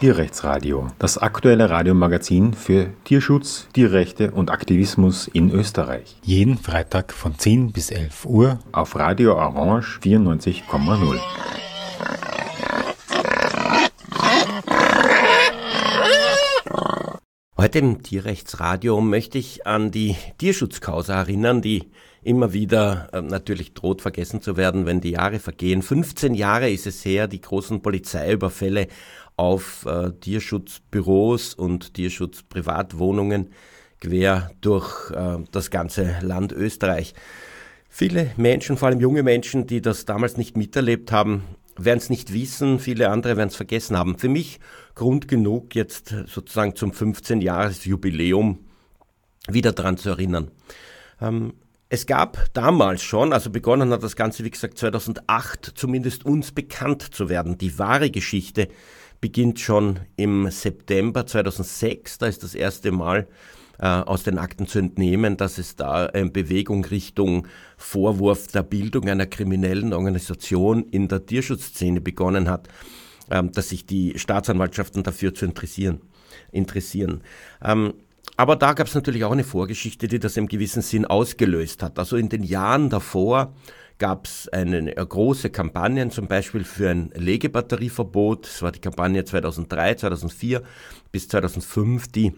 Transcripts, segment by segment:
Tierrechtsradio, das aktuelle Radiomagazin für Tierschutz, Tierrechte und Aktivismus in Österreich. Jeden Freitag von 10 bis 11 Uhr auf Radio Orange 94,0. Heute im Tierrechtsradio möchte ich an die Tierschutzkausa erinnern, die immer wieder äh, natürlich droht vergessen zu werden, wenn die Jahre vergehen. 15 Jahre ist es her, die großen Polizeiüberfälle auf äh, Tierschutzbüros und Tierschutzprivatwohnungen quer durch äh, das ganze Land Österreich. Viele Menschen, vor allem junge Menschen, die das damals nicht miterlebt haben, werden es nicht wissen, viele andere werden es vergessen haben. Für mich Grund genug, jetzt sozusagen zum 15-Jahres-Jubiläum wieder daran zu erinnern. Ähm, es gab damals schon, also begonnen hat das Ganze, wie gesagt, 2008 zumindest uns bekannt zu werden. Die wahre Geschichte beginnt schon im September 2006. Da ist das erste Mal äh, aus den Akten zu entnehmen, dass es da eine Bewegung Richtung Vorwurf der Bildung einer kriminellen Organisation in der Tierschutzszene begonnen hat, ähm, dass sich die Staatsanwaltschaften dafür zu interessieren. interessieren. Ähm, aber da gab es natürlich auch eine Vorgeschichte, die das im gewissen Sinn ausgelöst hat. Also in den Jahren davor gab es eine, große Kampagne, zum Beispiel für ein Legebatterieverbot. Das war die Kampagne 2003, 2004 bis 2005, die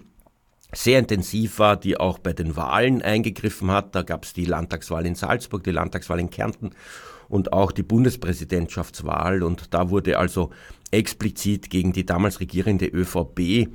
sehr intensiv war, die auch bei den Wahlen eingegriffen hat. Da gab es die Landtagswahl in Salzburg, die Landtagswahl in Kärnten und auch die Bundespräsidentschaftswahl. Und da wurde also explizit gegen die damals regierende ÖVP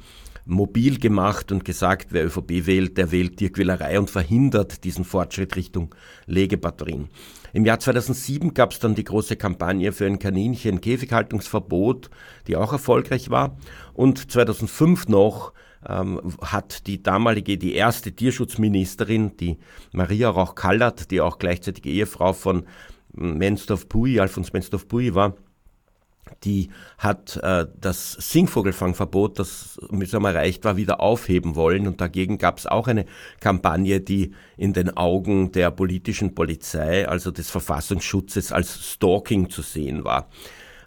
mobil gemacht und gesagt, wer ÖVP wählt, der wählt Tierquälerei und verhindert diesen Fortschritt Richtung Legebatterien. Im Jahr 2007 gab es dann die große Kampagne für ein Kaninchen-Käfighaltungsverbot, die auch erfolgreich war. Und 2005 noch ähm, hat die damalige, die erste Tierschutzministerin, die Maria Rauch-Kallert, die auch gleichzeitig Ehefrau von Menstorf-Pui, Alfons Menstorf-Pui war, die hat äh, das Singvogelfangverbot, das mühsam erreicht war, wieder aufheben wollen. Und dagegen gab es auch eine Kampagne, die in den Augen der politischen Polizei, also des Verfassungsschutzes, als Stalking zu sehen war.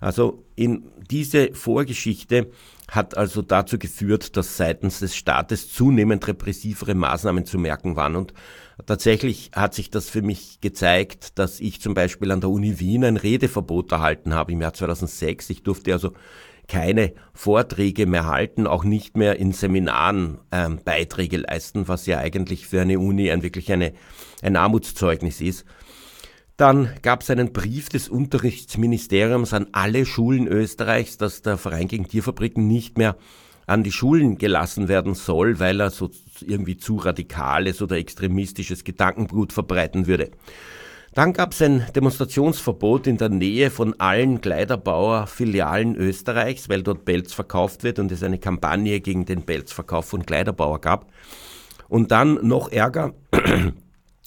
Also in diese Vorgeschichte hat also dazu geführt, dass seitens des Staates zunehmend repressivere Maßnahmen zu merken waren. Und tatsächlich hat sich das für mich gezeigt, dass ich zum Beispiel an der Uni Wien ein Redeverbot erhalten habe im Jahr 2006. Ich durfte also keine Vorträge mehr halten, auch nicht mehr in Seminaren ähm, Beiträge leisten, was ja eigentlich für eine Uni ein wirklich eine, ein Armutszeugnis ist. Dann gab es einen Brief des Unterrichtsministeriums an alle Schulen Österreichs, dass der Verein gegen Tierfabriken nicht mehr an die Schulen gelassen werden soll, weil er so irgendwie zu radikales oder extremistisches Gedankengut verbreiten würde. Dann gab es ein Demonstrationsverbot in der Nähe von allen Kleiderbauer-Filialen Österreichs, weil dort Pelz verkauft wird und es eine Kampagne gegen den Pelzverkauf von Kleiderbauer gab. Und dann noch Ärger.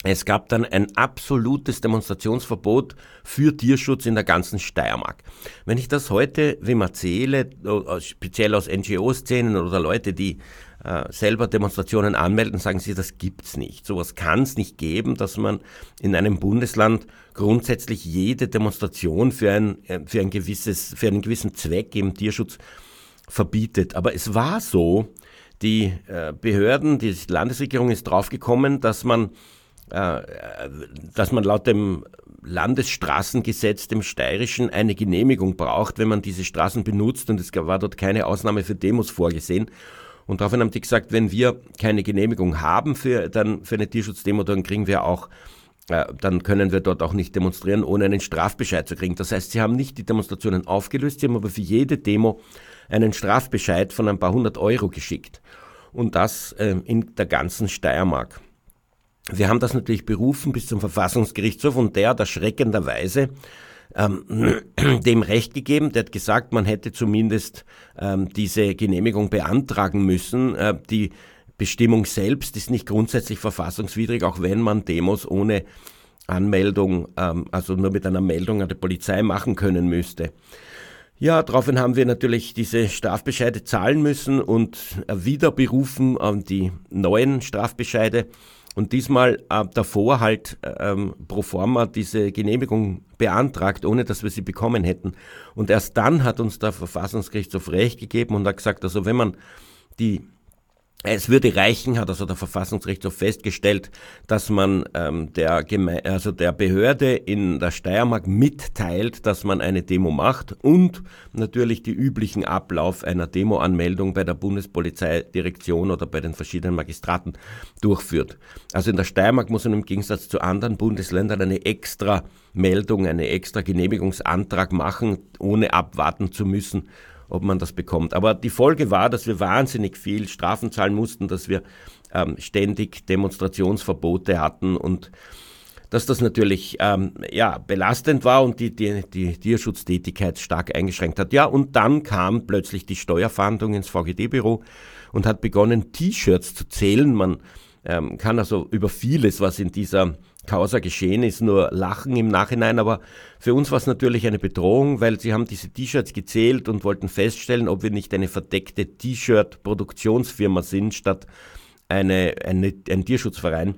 Es gab dann ein absolutes Demonstrationsverbot für Tierschutz in der ganzen Steiermark. Wenn ich das heute wem erzähle, äh, speziell aus NGO-Szenen oder Leute, die äh, selber Demonstrationen anmelden, sagen sie, das gibt's nicht. Sowas kann es nicht geben, dass man in einem Bundesland grundsätzlich jede Demonstration für ein, äh, für ein gewisses, für einen gewissen Zweck im Tierschutz verbietet. Aber es war so, die äh, Behörden, die Landesregierung ist draufgekommen, dass man dass man laut dem Landesstraßengesetz, dem steirischen, eine Genehmigung braucht, wenn man diese Straßen benutzt und es war dort keine Ausnahme für Demos vorgesehen. Und daraufhin haben die gesagt, wenn wir keine Genehmigung haben für, dann, für eine Tierschutzdemo, dann kriegen wir auch äh, dann können wir dort auch nicht demonstrieren, ohne einen Strafbescheid zu kriegen. Das heißt, sie haben nicht die Demonstrationen aufgelöst, sie haben aber für jede Demo einen Strafbescheid von ein paar hundert Euro geschickt. Und das äh, in der ganzen Steiermark. Wir haben das natürlich berufen bis zum Verfassungsgerichtshof und der hat erschreckenderweise ähm, dem Recht gegeben. Der hat gesagt, man hätte zumindest ähm, diese Genehmigung beantragen müssen. Äh, die Bestimmung selbst ist nicht grundsätzlich verfassungswidrig, auch wenn man Demos ohne Anmeldung, ähm, also nur mit einer Meldung an die Polizei machen können müsste. Ja, daraufhin haben wir natürlich diese Strafbescheide zahlen müssen und wieder berufen an die neuen Strafbescheide und diesmal äh, davor halt ähm, pro forma diese Genehmigung beantragt, ohne dass wir sie bekommen hätten. Und erst dann hat uns der Verfassungsgerichtshof Recht gegeben und hat gesagt, also wenn man die es würde reichen, hat also der Verfassungsgerichtshof festgestellt, dass man ähm, der, Geme also der Behörde in der Steiermark mitteilt, dass man eine Demo macht und natürlich die üblichen Ablauf einer Demoanmeldung bei der Bundespolizeidirektion oder bei den verschiedenen Magistraten durchführt. Also in der Steiermark muss man im Gegensatz zu anderen Bundesländern eine extra Meldung, eine extra Genehmigungsantrag machen, ohne abwarten zu müssen, ob man das bekommt. Aber die Folge war, dass wir wahnsinnig viel Strafen zahlen mussten, dass wir ähm, ständig Demonstrationsverbote hatten und dass das natürlich ähm, ja, belastend war und die, die, die Tierschutztätigkeit stark eingeschränkt hat. Ja, und dann kam plötzlich die Steuerfahndung ins VGD-Büro und hat begonnen, T-Shirts zu zählen. Man ähm, kann also über vieles, was in dieser Causa geschehen ist, nur lachen im Nachhinein, aber für uns war es natürlich eine Bedrohung, weil sie haben diese T-Shirts gezählt und wollten feststellen, ob wir nicht eine verdeckte T-Shirt-Produktionsfirma sind, statt eine, eine, ein Tierschutzverein.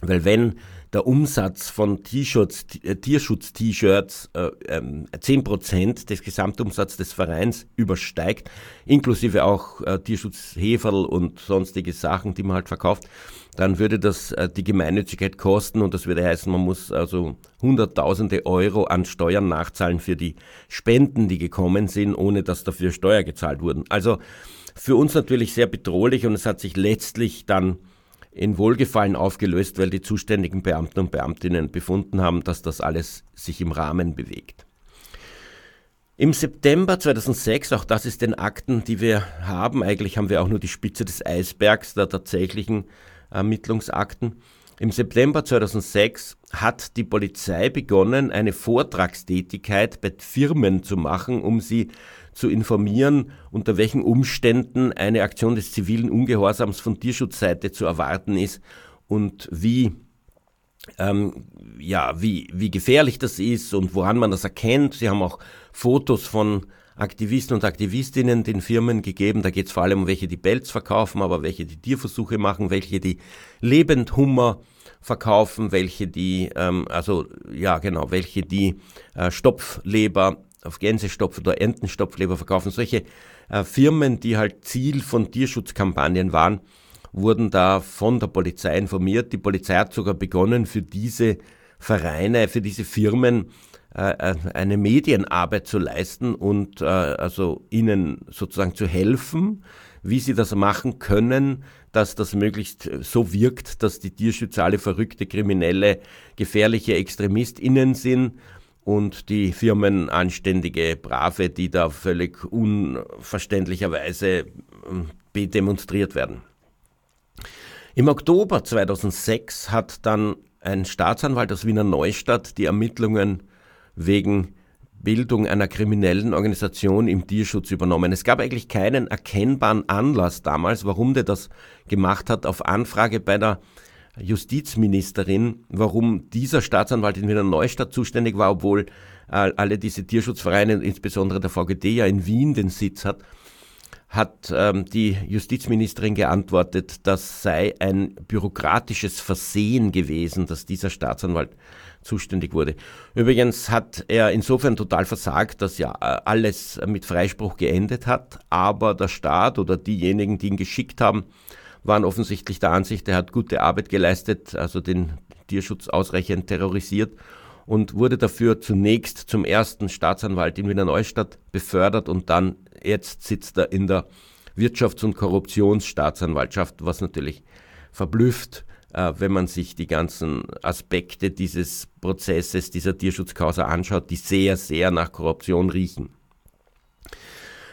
Weil wenn der Umsatz von T-Shirts, äh, Tierschutz-T-Shirts äh, ähm, 10% des Gesamtumsatzes des Vereins übersteigt, inklusive auch äh, Tierschutzheferl und sonstige Sachen, die man halt verkauft, dann würde das äh, die Gemeinnützigkeit kosten und das würde heißen, man muss also Hunderttausende Euro an Steuern nachzahlen für die Spenden, die gekommen sind, ohne dass dafür Steuer gezahlt wurden. Also für uns natürlich sehr bedrohlich und es hat sich letztlich dann in Wohlgefallen aufgelöst, weil die zuständigen Beamten und Beamtinnen befunden haben, dass das alles sich im Rahmen bewegt. Im September 2006, auch das ist den Akten, die wir haben, eigentlich haben wir auch nur die Spitze des Eisbergs der tatsächlichen Ermittlungsakten. Im September 2006 hat die Polizei begonnen, eine Vortragstätigkeit bei Firmen zu machen, um sie zu informieren, unter welchen Umständen eine Aktion des zivilen Ungehorsams von Tierschutzseite zu erwarten ist und wie, ähm, ja, wie, wie gefährlich das ist und woran man das erkennt. Sie haben auch Fotos von Aktivisten und Aktivistinnen den Firmen gegeben. Da geht es vor allem um welche, die Pelz verkaufen, aber welche, die Tierversuche machen, welche, die Lebendhummer verkaufen, welche die, ähm, also ja genau, welche die äh, Stopfleber auf Gänsestopf oder Entenstopfleber verkaufen. Solche äh, Firmen, die halt Ziel von Tierschutzkampagnen waren, wurden da von der Polizei informiert. Die Polizei hat sogar begonnen, für diese Vereine, für diese Firmen eine Medienarbeit zu leisten und äh, also ihnen sozusagen zu helfen, wie sie das machen können, dass das möglichst so wirkt, dass die Tierschützer alle verrückte, kriminelle, gefährliche ExtremistInnen sind und die Firmen anständige, brave, die da völlig unverständlicherweise ähm, demonstriert werden. Im Oktober 2006 hat dann ein Staatsanwalt aus Wiener Neustadt die Ermittlungen wegen Bildung einer kriminellen Organisation im Tierschutz übernommen. Es gab eigentlich keinen erkennbaren Anlass damals, warum der das gemacht hat. Auf Anfrage bei der Justizministerin, warum dieser Staatsanwalt in Wiener Neustadt zuständig war, obwohl äh, alle diese Tierschutzvereine, insbesondere der VGD, ja in Wien den Sitz hat, hat ähm, die Justizministerin geantwortet, das sei ein bürokratisches Versehen gewesen, dass dieser Staatsanwalt zuständig wurde. Übrigens hat er insofern total versagt, dass ja äh, alles mit Freispruch geendet hat, aber der Staat oder diejenigen, die ihn geschickt haben, waren offensichtlich der Ansicht, er hat gute Arbeit geleistet, also den Tierschutz ausreichend terrorisiert und wurde dafür zunächst zum ersten Staatsanwalt in Wiener Neustadt befördert und dann jetzt sitzt er in der Wirtschafts- und Korruptionsstaatsanwaltschaft, was natürlich verblüfft, wenn man sich die ganzen Aspekte dieses Prozesses, dieser Tierschutzkausa anschaut, die sehr, sehr nach Korruption riechen.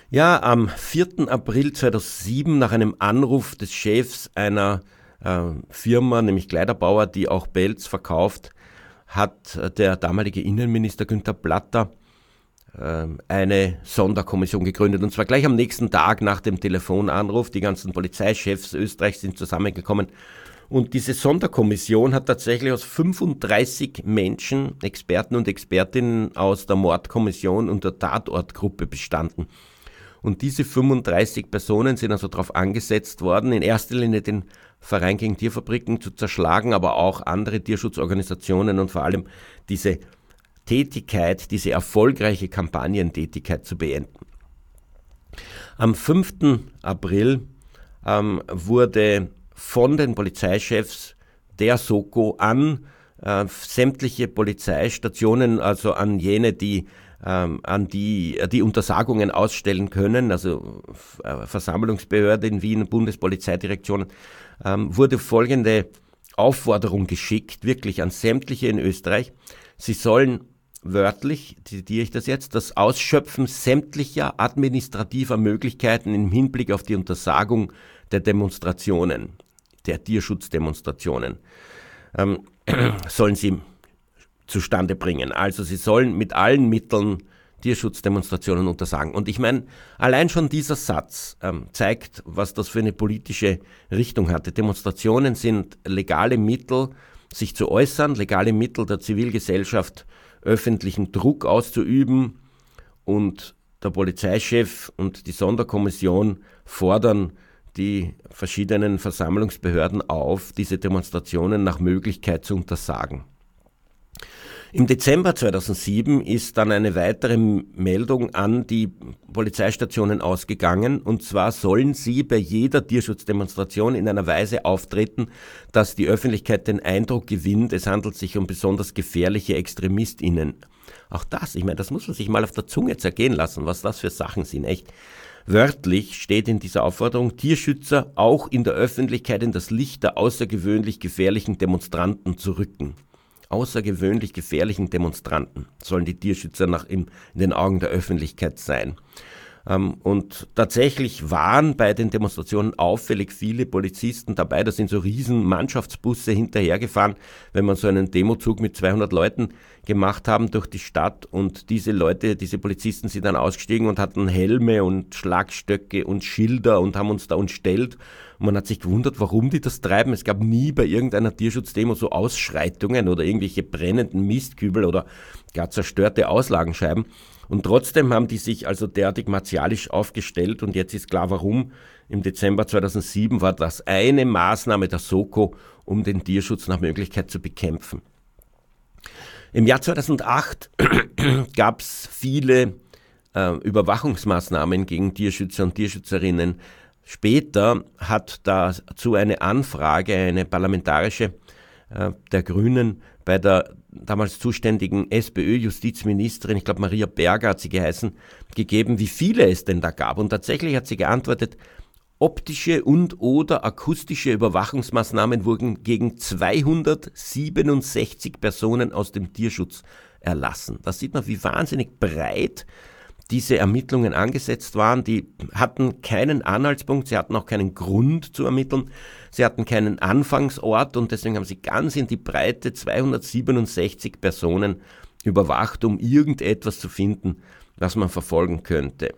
Ja, am 4. April 2007 nach einem Anruf des Chefs einer äh, Firma, nämlich Kleiderbauer, die auch Belz verkauft, hat der damalige Innenminister Günther Platter äh, eine Sonderkommission gegründet. Und zwar gleich am nächsten Tag nach dem Telefonanruf. Die ganzen Polizeichefs Österreichs sind zusammengekommen. Und diese Sonderkommission hat tatsächlich aus 35 Menschen, Experten und Expertinnen aus der Mordkommission und der Tatortgruppe bestanden. Und diese 35 Personen sind also darauf angesetzt worden, in erster Linie den Verein gegen Tierfabriken zu zerschlagen, aber auch andere Tierschutzorganisationen und vor allem diese Tätigkeit, diese erfolgreiche Kampagnentätigkeit zu beenden. Am 5. April ähm, wurde von den Polizeichefs der Soko an äh, sämtliche Polizeistationen, also an jene, die ähm, an die die Untersagungen ausstellen können, also äh, Versammlungsbehörde in Wien, Bundespolizeidirektion, ähm, wurde folgende Aufforderung geschickt, wirklich an sämtliche in Österreich. Sie sollen wörtlich, zitiere ich das jetzt, das Ausschöpfen sämtlicher administrativer Möglichkeiten im Hinblick auf die Untersagung der Demonstrationen, der Tierschutzdemonstrationen, ähm, sollen sie zustande bringen. Also sie sollen mit allen Mitteln Tierschutzdemonstrationen untersagen. Und ich meine, allein schon dieser Satz ähm, zeigt, was das für eine politische Richtung hatte. Demonstrationen sind legale Mittel, sich zu äußern, legale Mittel der Zivilgesellschaft öffentlichen Druck auszuüben und der Polizeichef und die Sonderkommission fordern die verschiedenen Versammlungsbehörden auf, diese Demonstrationen nach Möglichkeit zu untersagen. Im Dezember 2007 ist dann eine weitere Meldung an die Polizeistationen ausgegangen, und zwar sollen sie bei jeder Tierschutzdemonstration in einer Weise auftreten, dass die Öffentlichkeit den Eindruck gewinnt, es handelt sich um besonders gefährliche Extremistinnen. Auch das, ich meine, das muss man sich mal auf der Zunge zergehen lassen, was das für Sachen sind, echt. Wörtlich steht in dieser Aufforderung, Tierschützer auch in der Öffentlichkeit in das Licht der außergewöhnlich gefährlichen Demonstranten zu rücken außergewöhnlich gefährlichen Demonstranten sollen die Tierschützer nach in, in den Augen der Öffentlichkeit sein. Ähm, und tatsächlich waren bei den Demonstrationen auffällig viele Polizisten dabei. Da sind so riesen Mannschaftsbusse hinterhergefahren, wenn man so einen Demozug mit 200 Leuten gemacht haben durch die Stadt. Und diese Leute, diese Polizisten sind dann ausgestiegen und hatten Helme und Schlagstöcke und Schilder und haben uns da entstellt. Und man hat sich gewundert, warum die das treiben. Es gab nie bei irgendeiner Tierschutzdemo so Ausschreitungen oder irgendwelche brennenden Mistkübel oder gar zerstörte Auslagenscheiben. Und trotzdem haben die sich also derartig martialisch aufgestellt und jetzt ist klar warum. Im Dezember 2007 war das eine Maßnahme der Soko, um den Tierschutz nach Möglichkeit zu bekämpfen. Im Jahr 2008 gab es viele äh, Überwachungsmaßnahmen gegen Tierschützer und Tierschützerinnen. Später hat dazu eine Anfrage, eine parlamentarische äh, der Grünen bei der damals zuständigen SPÖ-Justizministerin, ich glaube Maria Berger hat sie geheißen, gegeben, wie viele es denn da gab. Und tatsächlich hat sie geantwortet, optische und oder akustische Überwachungsmaßnahmen wurden gegen 267 Personen aus dem Tierschutz erlassen. Da sieht man, wie wahnsinnig breit diese Ermittlungen angesetzt waren. Die hatten keinen Anhaltspunkt, sie hatten auch keinen Grund zu ermitteln, sie hatten keinen Anfangsort und deswegen haben sie ganz in die Breite 267 Personen überwacht, um irgendetwas zu finden, was man verfolgen könnte.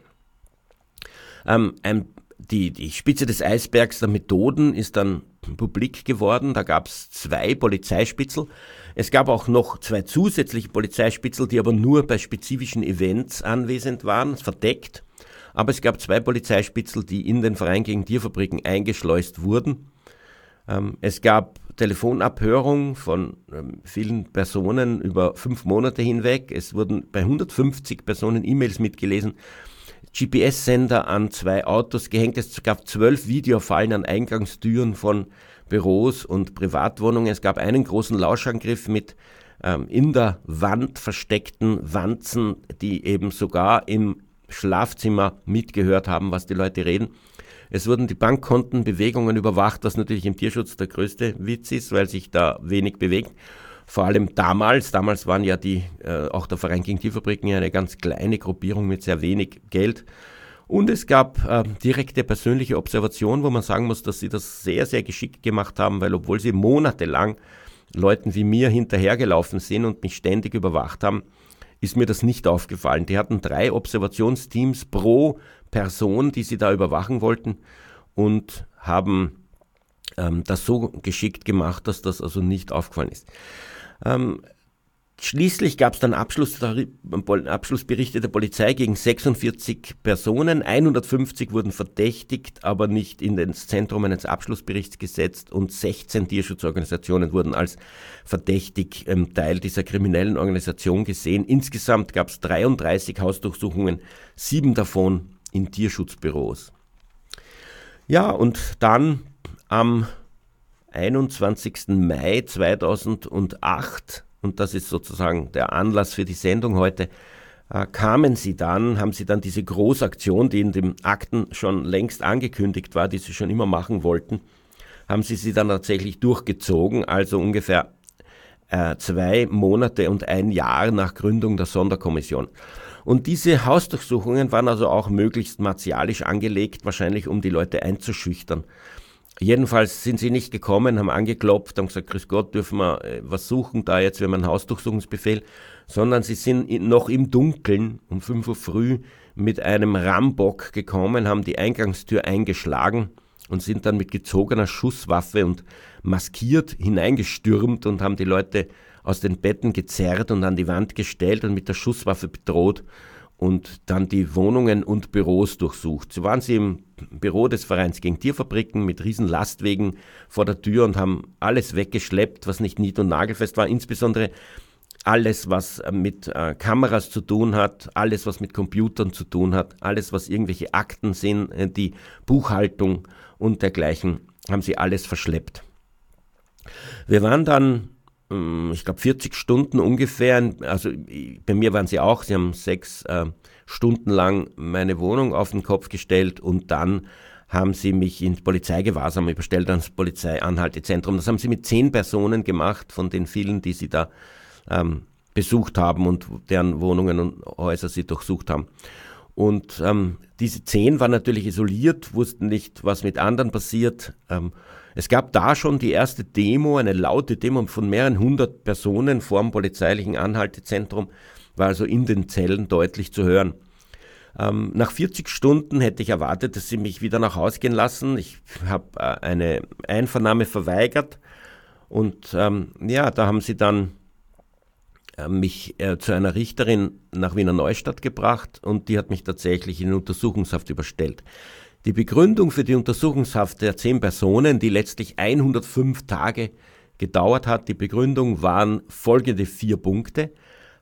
Ähm, ein, die, die Spitze des Eisbergs der Methoden ist dann publik geworden. Da gab es zwei Polizeispitzel. Es gab auch noch zwei zusätzliche Polizeispitzel, die aber nur bei spezifischen Events anwesend waren, verdeckt. Aber es gab zwei Polizeispitzel, die in den Verein gegen Tierfabriken eingeschleust wurden. Ähm, es gab Telefonabhörung von ähm, vielen Personen über fünf Monate hinweg. Es wurden bei 150 Personen E-Mails mitgelesen. GPS-Sender an zwei Autos gehängt. Es gab zwölf Videofallen an Eingangstüren von Büros und Privatwohnungen. Es gab einen großen Lauschangriff mit ähm, in der Wand versteckten Wanzen, die eben sogar im Schlafzimmer mitgehört haben, was die Leute reden. Es wurden die Bankkontenbewegungen überwacht, was natürlich im Tierschutz der größte Witz ist, weil sich da wenig bewegt. Vor allem damals, damals waren ja die, äh, auch der Verein gegen Tierfabriken eine ganz kleine Gruppierung mit sehr wenig Geld. Und es gab äh, direkte persönliche Observation, wo man sagen muss, dass sie das sehr, sehr geschickt gemacht haben, weil obwohl sie monatelang Leuten wie mir hinterhergelaufen sind und mich ständig überwacht haben, ist mir das nicht aufgefallen. Die hatten drei Observationsteams pro Person, die sie da überwachen wollten und haben ähm, das so geschickt gemacht, dass das also nicht aufgefallen ist. Ähm, Schließlich gab es dann Abschluss, Abschlussberichte der Polizei gegen 46 Personen. 150 wurden verdächtigt, aber nicht in das Zentrum eines Abschlussberichts gesetzt und 16 Tierschutzorganisationen wurden als verdächtig ähm, Teil dieser kriminellen Organisation gesehen. Insgesamt gab es 33 Hausdurchsuchungen, sieben davon in Tierschutzbüros. Ja, und dann am 21. Mai 2008 und das ist sozusagen der Anlass für die Sendung heute, äh, kamen sie dann, haben sie dann diese Großaktion, die in den Akten schon längst angekündigt war, die sie schon immer machen wollten, haben sie sie dann tatsächlich durchgezogen, also ungefähr äh, zwei Monate und ein Jahr nach Gründung der Sonderkommission. Und diese Hausdurchsuchungen waren also auch möglichst martialisch angelegt, wahrscheinlich um die Leute einzuschüchtern. Jedenfalls sind sie nicht gekommen, haben angeklopft, haben gesagt, Grüß Gott, dürfen wir äh, was suchen, da jetzt, wir haben einen Hausdurchsuchungsbefehl, sondern sie sind noch im Dunkeln um 5 Uhr früh mit einem Rambock gekommen, haben die Eingangstür eingeschlagen und sind dann mit gezogener Schusswaffe und maskiert hineingestürmt und haben die Leute aus den Betten gezerrt und an die Wand gestellt und mit der Schusswaffe bedroht und dann die Wohnungen und Büros durchsucht. So waren sie im Büro des Vereins gegen Tierfabriken mit riesen Lastwegen vor der Tür und haben alles weggeschleppt, was nicht nied- und nagelfest war, insbesondere alles, was mit äh, Kameras zu tun hat, alles, was mit Computern zu tun hat, alles, was irgendwelche Akten sind, äh, die Buchhaltung und dergleichen, haben sie alles verschleppt. Wir waren dann ich glaube, 40 Stunden ungefähr. Also bei mir waren sie auch, sie haben sechs äh, Stunden lang meine Wohnung auf den Kopf gestellt und dann haben sie mich ins Polizeigewahrsam überstellt ans Polizeianhaltezentrum. Das haben sie mit zehn Personen gemacht, von den vielen, die sie da ähm, besucht haben und deren Wohnungen und Häuser sie durchsucht haben. Und ähm, diese zehn waren natürlich isoliert, wussten nicht, was mit anderen passiert. Ähm, es gab da schon die erste Demo, eine laute Demo von mehreren hundert Personen vor dem polizeilichen Anhaltezentrum, war also in den Zellen deutlich zu hören. Ähm, nach 40 Stunden hätte ich erwartet, dass sie mich wieder nach Hause gehen lassen. Ich habe äh, eine Einvernahme verweigert und ähm, ja, da haben sie dann äh, mich äh, zu einer Richterin nach Wiener Neustadt gebracht und die hat mich tatsächlich in Untersuchungshaft überstellt. Die Begründung für die Untersuchungshaft der zehn Personen, die letztlich 105 Tage gedauert hat, die Begründung waren folgende vier Punkte.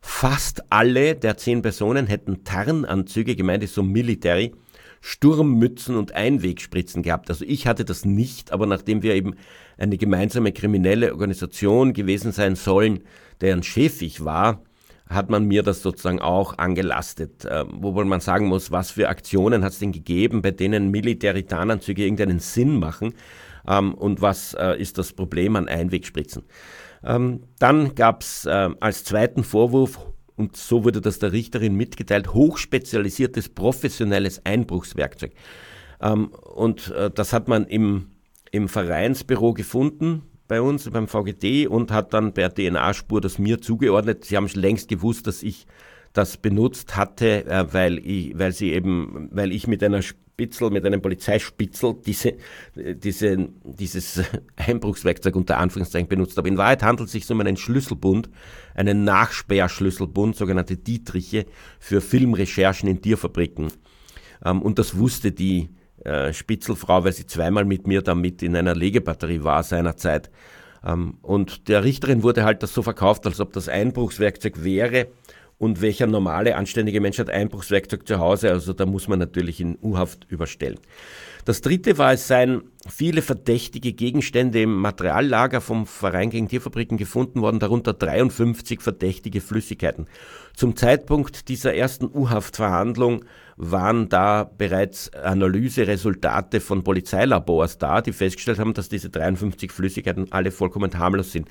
Fast alle der zehn Personen hätten Tarnanzüge, gemeint ist so Military, Sturmmützen und Einwegspritzen gehabt. Also ich hatte das nicht, aber nachdem wir eben eine gemeinsame kriminelle Organisation gewesen sein sollen, deren Chef ich war, hat man mir das sozusagen auch angelastet. Äh, wobei man sagen muss, was für Aktionen hat es denn gegeben, bei denen Militaritananzüge irgendeinen Sinn machen ähm, und was äh, ist das Problem an Einwegspritzen. Ähm, dann gab es äh, als zweiten Vorwurf, und so wurde das der Richterin mitgeteilt, hochspezialisiertes professionelles Einbruchswerkzeug. Ähm, und äh, das hat man im, im Vereinsbüro gefunden bei uns beim VGD und hat dann per DNA-Spur das mir zugeordnet. Sie haben längst gewusst, dass ich das benutzt hatte, äh, weil, ich, weil sie eben, weil ich mit einer Spitzel, mit einem Polizeispitzel diese, diese, dieses Einbruchswerkzeug unter Anführungszeichen benutzt habe. In Wahrheit handelt es sich um einen Schlüsselbund, einen Nachsperrschlüsselbund, sogenannte Dietriche, für Filmrecherchen in Tierfabriken. Ähm, und das wusste die äh, Spitzelfrau, weil sie zweimal mit mir damit in einer Legebatterie war seinerzeit. Ähm, und der Richterin wurde halt das so verkauft, als ob das Einbruchswerkzeug wäre. Und welcher normale, anständige Mensch hat Einbruchswerkzeug zu Hause? Also da muss man natürlich in U-Haft überstellen. Das dritte war, es seien viele verdächtige Gegenstände im Materiallager vom Verein gegen Tierfabriken gefunden worden, darunter 53 verdächtige Flüssigkeiten. Zum Zeitpunkt dieser ersten U-Haftverhandlung waren da bereits Analyseresultate von Polizeilabors da, die festgestellt haben, dass diese 53 Flüssigkeiten alle vollkommen harmlos sind.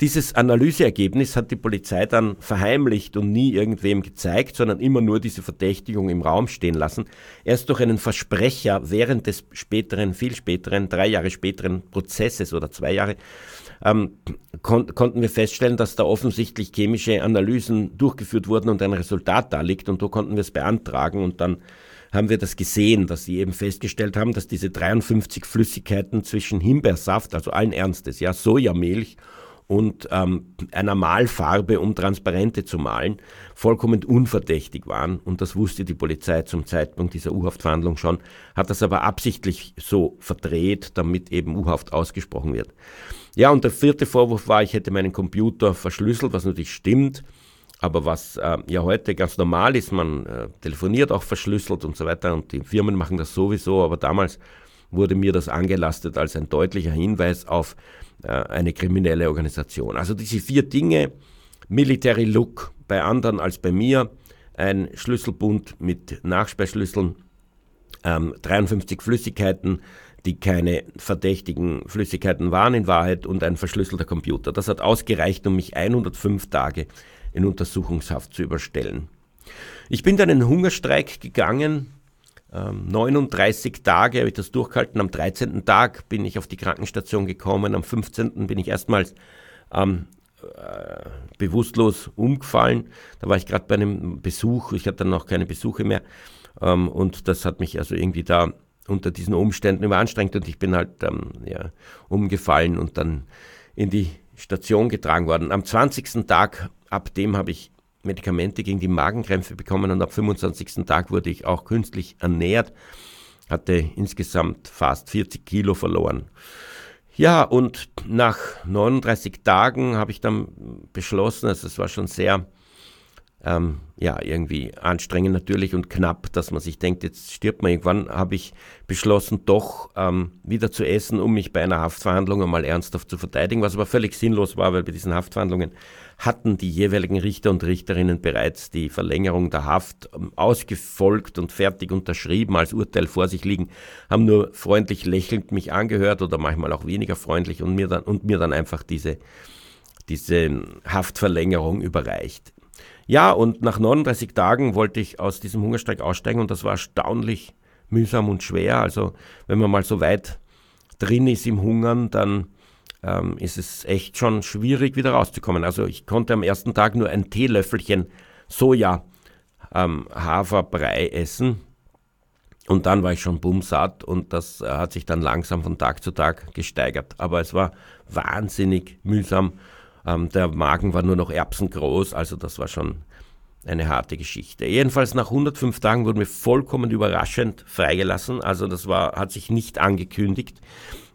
Dieses Analyseergebnis hat die Polizei dann verheimlicht und nie irgendwem gezeigt, sondern immer nur diese Verdächtigung im Raum stehen lassen. Erst durch einen Versprecher während des späteren, viel späteren, drei Jahre späteren Prozesses oder zwei Jahre ähm, kon konnten wir feststellen, dass da offensichtlich chemische Analysen durchgeführt wurden und ein Resultat da liegt und so konnten wir es beantragen und dann haben wir das gesehen, dass sie eben festgestellt haben, dass diese 53 Flüssigkeiten zwischen Himbeersaft, also allen Ernstes, ja, Sojamilch und ähm, einer Malfarbe, um Transparente zu malen, vollkommen unverdächtig waren. Und das wusste die Polizei zum Zeitpunkt dieser U-Haft-Verhandlung schon, hat das aber absichtlich so verdreht, damit eben U-Haft ausgesprochen wird. Ja, und der vierte Vorwurf war, ich hätte meinen Computer verschlüsselt, was natürlich stimmt. Aber was äh, ja heute ganz normal ist, man äh, telefoniert auch verschlüsselt und so weiter und die Firmen machen das sowieso, aber damals wurde mir das angelastet als ein deutlicher Hinweis auf eine kriminelle Organisation. Also diese vier Dinge, Military Look bei anderen als bei mir, ein Schlüsselbund mit Nachsperrschlüsseln, ähm, 53 Flüssigkeiten, die keine verdächtigen Flüssigkeiten waren in Wahrheit und ein verschlüsselter Computer. Das hat ausgereicht, um mich 105 Tage in Untersuchungshaft zu überstellen. Ich bin dann in Hungerstreik gegangen, 39 ähm, Tage habe ich das durchgehalten. Am 13. Tag bin ich auf die Krankenstation gekommen. Am 15. bin ich erstmals ähm, äh, bewusstlos umgefallen. Da war ich gerade bei einem Besuch. Ich hatte dann noch keine Besuche mehr. Ähm, und das hat mich also irgendwie da unter diesen Umständen überanstrengt. Und ich bin halt ähm, ja, umgefallen und dann in die Station getragen worden. Am 20. Tag, ab dem habe ich Medikamente gegen die Magenkrämpfe bekommen und am 25. Tag wurde ich auch künstlich ernährt, hatte insgesamt fast 40 Kilo verloren. Ja, und nach 39 Tagen habe ich dann beschlossen, also es war schon sehr ähm, ja, irgendwie anstrengend natürlich und knapp, dass man sich denkt, jetzt stirbt man irgendwann, habe ich beschlossen, doch ähm, wieder zu essen, um mich bei einer Haftverhandlung einmal ernsthaft zu verteidigen, was aber völlig sinnlos war, weil bei diesen Haftverhandlungen hatten die jeweiligen Richter und Richterinnen bereits die Verlängerung der Haft ähm, ausgefolgt und fertig unterschrieben, als Urteil vor sich liegen, haben nur freundlich lächelnd mich angehört oder manchmal auch weniger freundlich und mir dann, und mir dann einfach diese, diese Haftverlängerung überreicht. Ja, und nach 39 Tagen wollte ich aus diesem Hungerstreik aussteigen und das war erstaunlich mühsam und schwer. Also wenn man mal so weit drin ist im Hungern, dann ähm, ist es echt schon schwierig, wieder rauszukommen. Also ich konnte am ersten Tag nur ein Teelöffelchen Soja ähm, Haferbrei essen. Und dann war ich schon bumsatt und das äh, hat sich dann langsam von Tag zu Tag gesteigert. Aber es war wahnsinnig mühsam ähm, der Magen war nur noch erbsengroß, also das war schon eine harte Geschichte. Jedenfalls nach 105 Tagen wurden wir vollkommen überraschend freigelassen. Also das war, hat sich nicht angekündigt.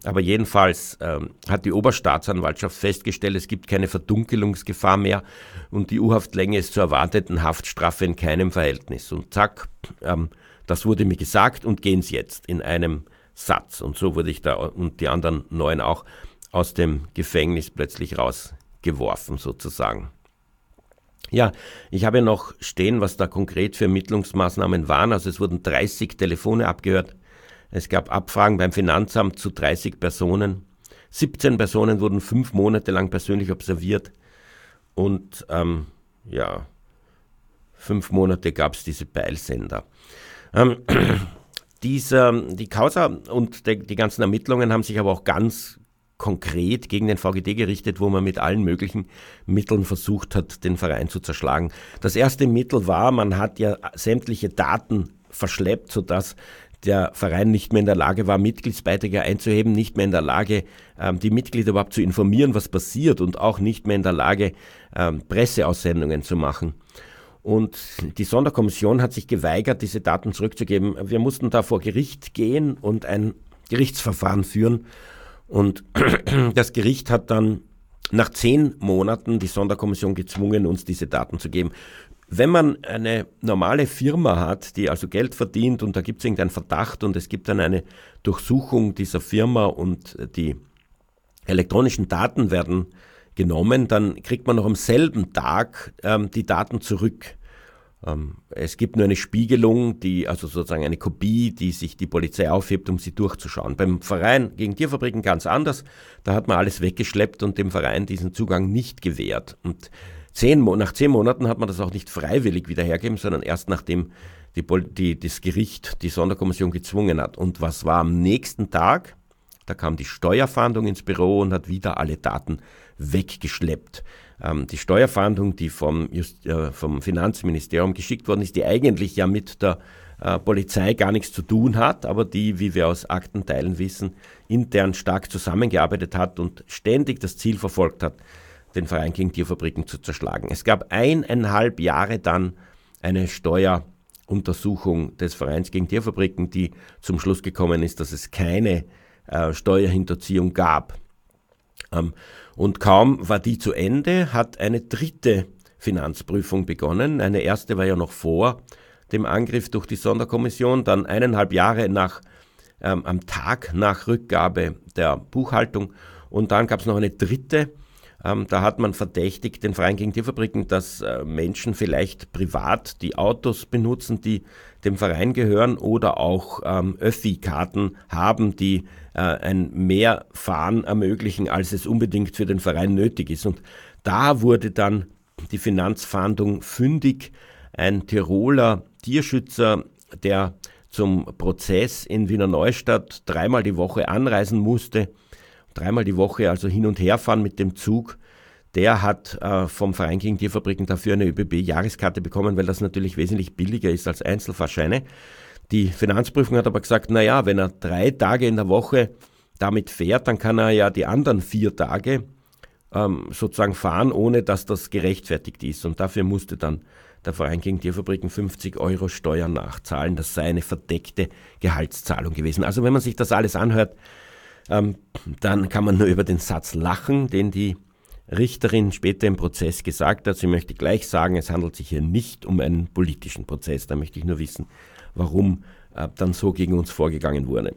Aber jedenfalls ähm, hat die Oberstaatsanwaltschaft festgestellt, es gibt keine Verdunkelungsgefahr mehr und die U-Haftlänge ist zur erwarteten Haftstrafe in keinem Verhältnis. Und zack, ähm, das wurde mir gesagt und gehen Sie jetzt in einem Satz. Und so wurde ich da und die anderen neun auch aus dem Gefängnis plötzlich raus geworfen sozusagen. Ja, ich habe noch stehen, was da konkret für Ermittlungsmaßnahmen waren. Also es wurden 30 Telefone abgehört. Es gab Abfragen beim Finanzamt zu 30 Personen. 17 Personen wurden fünf Monate lang persönlich observiert. Und ähm, ja, fünf Monate gab es diese Peilsender. Ähm, dieser, die Causa und die, die ganzen Ermittlungen haben sich aber auch ganz konkret gegen den VGD gerichtet, wo man mit allen möglichen Mitteln versucht hat, den Verein zu zerschlagen. Das erste Mittel war, man hat ja sämtliche Daten verschleppt, sodass der Verein nicht mehr in der Lage war, Mitgliedsbeiträge einzuheben, nicht mehr in der Lage, ähm, die Mitglieder überhaupt zu informieren, was passiert und auch nicht mehr in der Lage, ähm, Presseaussendungen zu machen. Und die Sonderkommission hat sich geweigert, diese Daten zurückzugeben. Wir mussten da vor Gericht gehen und ein Gerichtsverfahren führen. Und das Gericht hat dann nach zehn Monaten die Sonderkommission gezwungen, uns diese Daten zu geben. Wenn man eine normale Firma hat, die also Geld verdient und da gibt es irgendeinen Verdacht und es gibt dann eine Durchsuchung dieser Firma und die elektronischen Daten werden genommen, dann kriegt man noch am selben Tag ähm, die Daten zurück. Ähm, es gibt nur eine Spiegelung, die, also sozusagen eine Kopie, die sich die Polizei aufhebt, um sie durchzuschauen. Beim Verein gegen Tierfabriken ganz anders. Da hat man alles weggeschleppt und dem Verein diesen Zugang nicht gewährt. Und zehn, nach zehn Monaten hat man das auch nicht freiwillig wieder hergeben, sondern erst nachdem die, die, das Gericht die Sonderkommission gezwungen hat. Und was war am nächsten Tag? Da kam die Steuerfahndung ins Büro und hat wieder alle Daten weggeschleppt. Ähm, die Steuerfahndung, die vom, Just, äh, vom Finanzministerium geschickt worden ist, die eigentlich ja mit der äh, Polizei gar nichts zu tun hat, aber die, wie wir aus Aktenteilen wissen, intern stark zusammengearbeitet hat und ständig das Ziel verfolgt hat, den Verein gegen Tierfabriken zu zerschlagen. Es gab eineinhalb Jahre dann eine Steueruntersuchung des Vereins gegen Tierfabriken, die zum Schluss gekommen ist, dass es keine äh, Steuerhinterziehung gab. Ähm, und kaum war die zu Ende, hat eine dritte Finanzprüfung begonnen. Eine erste war ja noch vor dem Angriff durch die Sonderkommission, dann eineinhalb Jahre nach, ähm, am Tag nach Rückgabe der Buchhaltung und dann gab es noch eine dritte ähm, da hat man verdächtigt, den Verein gegen Tierfabriken, dass äh, Menschen vielleicht privat die Autos benutzen, die dem Verein gehören oder auch ähm, Öffi-Karten haben, die ein Mehrfahren ermöglichen, als es unbedingt für den Verein nötig ist. Und da wurde dann die Finanzfahndung fündig. Ein Tiroler Tierschützer, der zum Prozess in Wiener Neustadt dreimal die Woche anreisen musste, dreimal die Woche also hin und her fahren mit dem Zug, der hat äh, vom Verein gegen Tierfabriken dafür eine ÖBB-Jahreskarte bekommen, weil das natürlich wesentlich billiger ist als Einzelfahrscheine. Die Finanzprüfung hat aber gesagt, naja, wenn er drei Tage in der Woche damit fährt, dann kann er ja die anderen vier Tage ähm, sozusagen fahren, ohne dass das gerechtfertigt ist. Und dafür musste dann der Verein gegen Tierfabriken 50 Euro Steuern nachzahlen. Das sei eine verdeckte Gehaltszahlung gewesen. Also wenn man sich das alles anhört, ähm, dann kann man nur über den Satz lachen, den die Richterin später im Prozess gesagt hat. Sie möchte gleich sagen, es handelt sich hier nicht um einen politischen Prozess. Da möchte ich nur wissen, warum äh, dann so gegen uns vorgegangen wurde.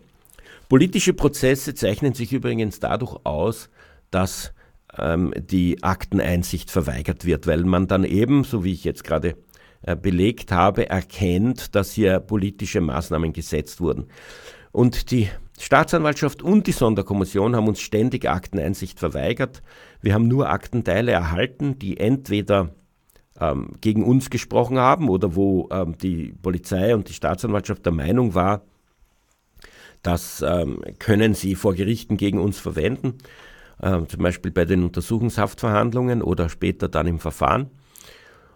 Politische Prozesse zeichnen sich übrigens dadurch aus, dass ähm, die Akteneinsicht verweigert wird, weil man dann eben, so wie ich jetzt gerade äh, belegt habe, erkennt, dass hier politische Maßnahmen gesetzt wurden. Und die Staatsanwaltschaft und die Sonderkommission haben uns ständig Akteneinsicht verweigert. Wir haben nur Aktenteile erhalten, die entweder ähm, gegen uns gesprochen haben oder wo ähm, die Polizei und die Staatsanwaltschaft der Meinung war, das ähm, können sie vor Gerichten gegen uns verwenden, äh, zum Beispiel bei den Untersuchungshaftverhandlungen oder später dann im Verfahren.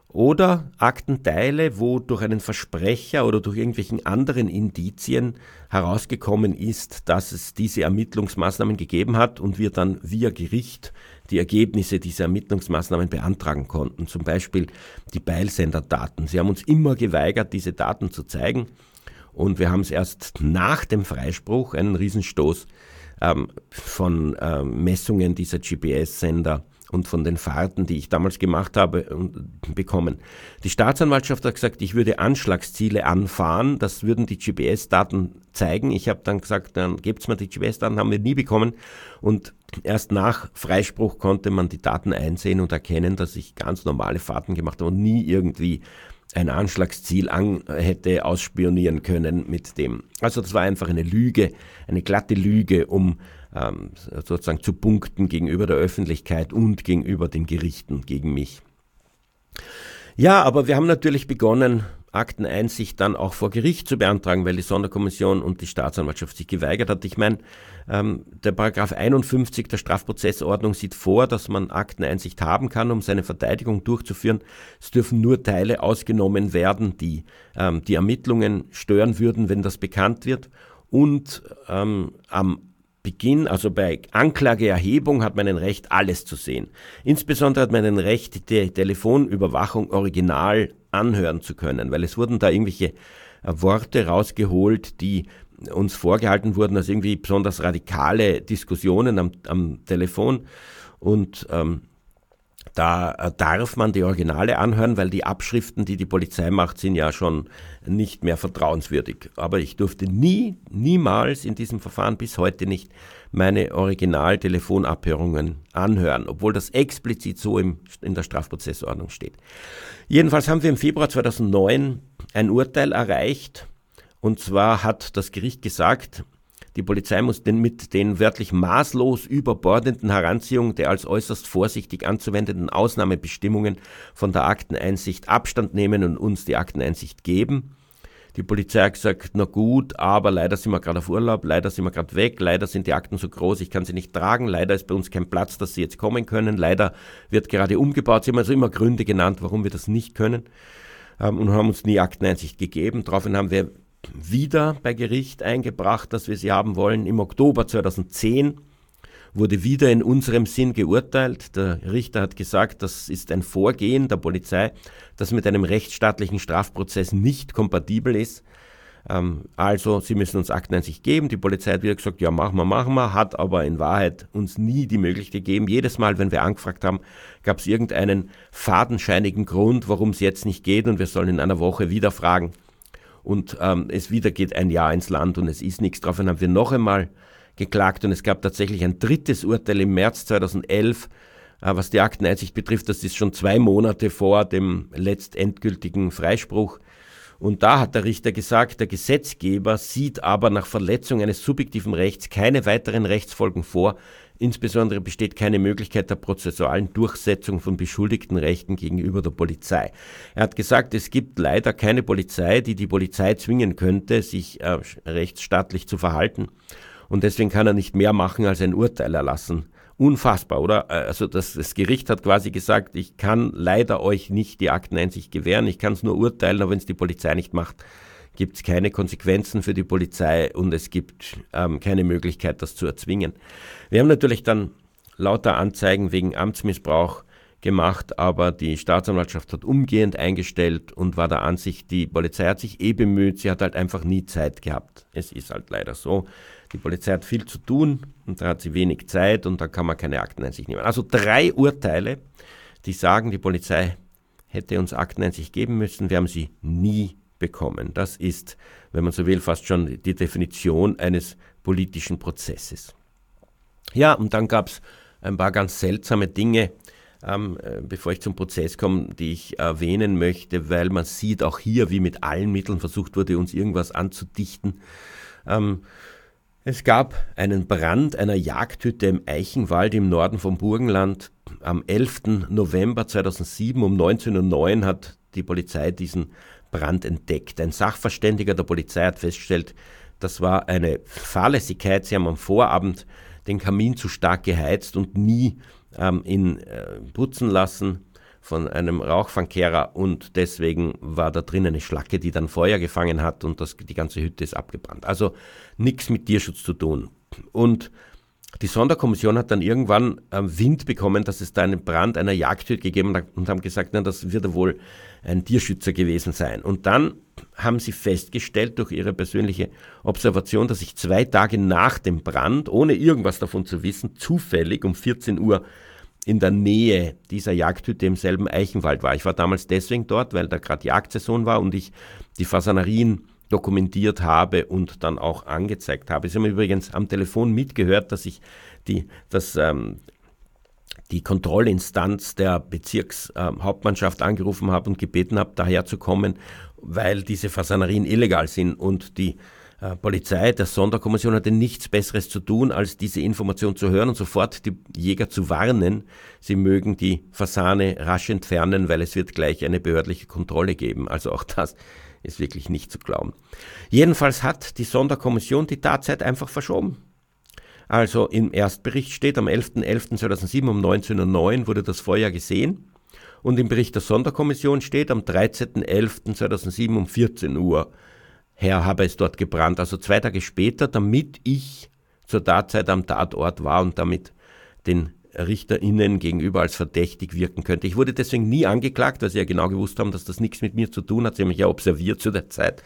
Oder Aktenteile, wo durch einen Versprecher oder durch irgendwelchen anderen Indizien herausgekommen ist, dass es diese Ermittlungsmaßnahmen gegeben hat und wir dann via Gericht die Ergebnisse dieser Ermittlungsmaßnahmen beantragen konnten. Zum Beispiel die Beilsenderdaten. Sie haben uns immer geweigert, diese Daten zu zeigen und wir haben es erst nach dem Freispruch, einen Riesenstoß ähm, von ähm, Messungen dieser GPS-Sender und von den Fahrten, die ich damals gemacht habe, bekommen. Die Staatsanwaltschaft hat gesagt, ich würde Anschlagsziele anfahren, das würden die GPS-Daten zeigen. Ich habe dann gesagt, dann gebt's mir die GPS-Daten, haben wir nie bekommen. Und erst nach Freispruch konnte man die Daten einsehen und erkennen, dass ich ganz normale Fahrten gemacht habe und nie irgendwie ein Anschlagsziel an, hätte ausspionieren können mit dem. Also das war einfach eine Lüge, eine glatte Lüge, um ähm, sozusagen zu punkten gegenüber der Öffentlichkeit und gegenüber den Gerichten gegen mich. Ja, aber wir haben natürlich begonnen, Akteneinsicht dann auch vor Gericht zu beantragen, weil die Sonderkommission und die Staatsanwaltschaft sich geweigert hat. Ich meine, ähm, der Paragraph 51 der Strafprozessordnung sieht vor, dass man Akteneinsicht haben kann, um seine Verteidigung durchzuführen. Es dürfen nur Teile ausgenommen werden, die ähm, die Ermittlungen stören würden, wenn das bekannt wird. Und ähm, am Beginn, also bei Anklageerhebung hat man ein Recht, alles zu sehen. Insbesondere hat man ein Recht, die Telefonüberwachung original anhören zu können, weil es wurden da irgendwelche äh, Worte rausgeholt, die uns vorgehalten wurden als irgendwie besonders radikale Diskussionen am, am Telefon. Und ähm, da äh, darf man die Originale anhören, weil die Abschriften, die die Polizei macht, sind ja schon nicht mehr vertrauenswürdig. Aber ich durfte nie, niemals in diesem Verfahren bis heute nicht meine Original-Telefonabhörungen anhören, obwohl das explizit so im, in der Strafprozessordnung steht. Jedenfalls haben wir im Februar 2009 ein Urteil erreicht. Und zwar hat das Gericht gesagt, die Polizei muss den mit den wörtlich maßlos überbordenden Heranziehungen der als äußerst vorsichtig anzuwendenden Ausnahmebestimmungen von der Akteneinsicht Abstand nehmen und uns die Akteneinsicht geben. Die Polizei hat gesagt, na gut, aber leider sind wir gerade auf Urlaub, leider sind wir gerade weg, leider sind die Akten so groß, ich kann sie nicht tragen, leider ist bei uns kein Platz, dass sie jetzt kommen können, leider wird gerade umgebaut. Sie haben also immer Gründe genannt, warum wir das nicht können ähm, und haben uns nie Akteneinsicht gegeben. Daraufhin haben wir wieder bei Gericht eingebracht, dass wir sie haben wollen im Oktober 2010. wurde wieder in unserem Sinn geurteilt. Der Richter hat gesagt, das ist ein Vorgehen der Polizei, das mit einem rechtsstaatlichen Strafprozess nicht kompatibel ist. Ähm, also, Sie müssen uns Akteneinsicht geben. Die Polizei hat wieder gesagt, ja, machen wir, machen wir, hat aber in Wahrheit uns nie die Möglichkeit gegeben. Jedes Mal, wenn wir angefragt haben, gab es irgendeinen fadenscheinigen Grund, warum es jetzt nicht geht und wir sollen in einer Woche wieder fragen. Und ähm, es wieder geht ein Jahr ins Land und es ist nichts drauf. Dann haben wir noch einmal geklagt und es gab tatsächlich ein drittes Urteil im März 2011, äh, was die Akteneinsicht betrifft. Das ist schon zwei Monate vor dem letztendgültigen Freispruch. Und da hat der Richter gesagt, der Gesetzgeber sieht aber nach Verletzung eines subjektiven Rechts keine weiteren Rechtsfolgen vor. Insbesondere besteht keine Möglichkeit der prozessualen Durchsetzung von beschuldigten Rechten gegenüber der Polizei. Er hat gesagt, es gibt leider keine Polizei, die die Polizei zwingen könnte, sich äh, rechtsstaatlich zu verhalten. Und deswegen kann er nicht mehr machen als ein Urteil erlassen. Unfassbar, oder? Also das, das Gericht hat quasi gesagt, ich kann leider euch nicht die Akteneinsicht gewähren, ich kann es nur urteilen, aber wenn es die Polizei nicht macht, gibt es keine Konsequenzen für die Polizei und es gibt ähm, keine Möglichkeit, das zu erzwingen. Wir haben natürlich dann lauter Anzeigen wegen Amtsmissbrauch gemacht, aber die Staatsanwaltschaft hat umgehend eingestellt und war der Ansicht, die Polizei hat sich eh bemüht, sie hat halt einfach nie Zeit gehabt. Es ist halt leider so. Die Polizei hat viel zu tun und da hat sie wenig Zeit und da kann man keine Akteneinsicht nehmen. Also drei Urteile, die sagen, die Polizei hätte uns Akteneinsicht geben müssen. Wir haben sie nie bekommen. Das ist, wenn man so will, fast schon die Definition eines politischen Prozesses. Ja, und dann gab es ein paar ganz seltsame Dinge, ähm, äh, bevor ich zum Prozess komme, die ich erwähnen möchte, weil man sieht auch hier, wie mit allen Mitteln versucht wurde, uns irgendwas anzudichten. Ähm, es gab einen Brand einer Jagdhütte im Eichenwald im Norden vom Burgenland. Am 11. November 2007 um 19.09 Uhr hat die Polizei diesen Brand entdeckt. Ein Sachverständiger der Polizei hat festgestellt, das war eine Fahrlässigkeit. Sie haben am Vorabend den Kamin zu stark geheizt und nie ähm, ihn äh, putzen lassen von einem Rauchfangkehrer und deswegen war da drin eine Schlacke, die dann Feuer gefangen hat und das, die ganze Hütte ist abgebrannt. Also nichts mit Tierschutz zu tun. Und die Sonderkommission hat dann irgendwann äh, Wind bekommen, dass es da einen Brand einer Jagdhütte gegeben hat und haben gesagt, na, das wird wohl ein Tierschützer gewesen sein. Und dann haben sie festgestellt durch ihre persönliche Observation, dass ich zwei Tage nach dem Brand, ohne irgendwas davon zu wissen, zufällig um 14 Uhr in der Nähe dieser Jagdhütte im selben Eichenwald war. Ich war damals deswegen dort, weil da gerade Jagdsaison war und ich die Fasanerien dokumentiert habe und dann auch angezeigt habe. Sie haben übrigens am Telefon mitgehört, dass ich die, dass, ähm, die Kontrollinstanz der Bezirkshauptmannschaft äh, angerufen habe und gebeten habe, daher zu kommen, weil diese Fasanerien illegal sind und die äh, Polizei, der Sonderkommission hatte nichts Besseres zu tun, als diese Information zu hören und sofort die Jäger zu warnen, sie mögen die Fasane rasch entfernen, weil es wird gleich eine behördliche Kontrolle geben. Also auch das ist wirklich nicht zu glauben. Jedenfalls hat die Sonderkommission die Tatzeit einfach verschoben. Also im Erstbericht steht, am 11.11.2007 um 19.09 Uhr wurde das Feuer gesehen. Und im Bericht der Sonderkommission steht, am 13.11.2007 um 14 Uhr her habe es dort gebrannt. Also zwei Tage später, damit ich zur Tatzeit am Tatort war und damit den RichterInnen gegenüber als verdächtig wirken könnte. Ich wurde deswegen nie angeklagt, weil sie ja genau gewusst haben, dass das nichts mit mir zu tun hat. Sie haben mich ja observiert zu der Zeit.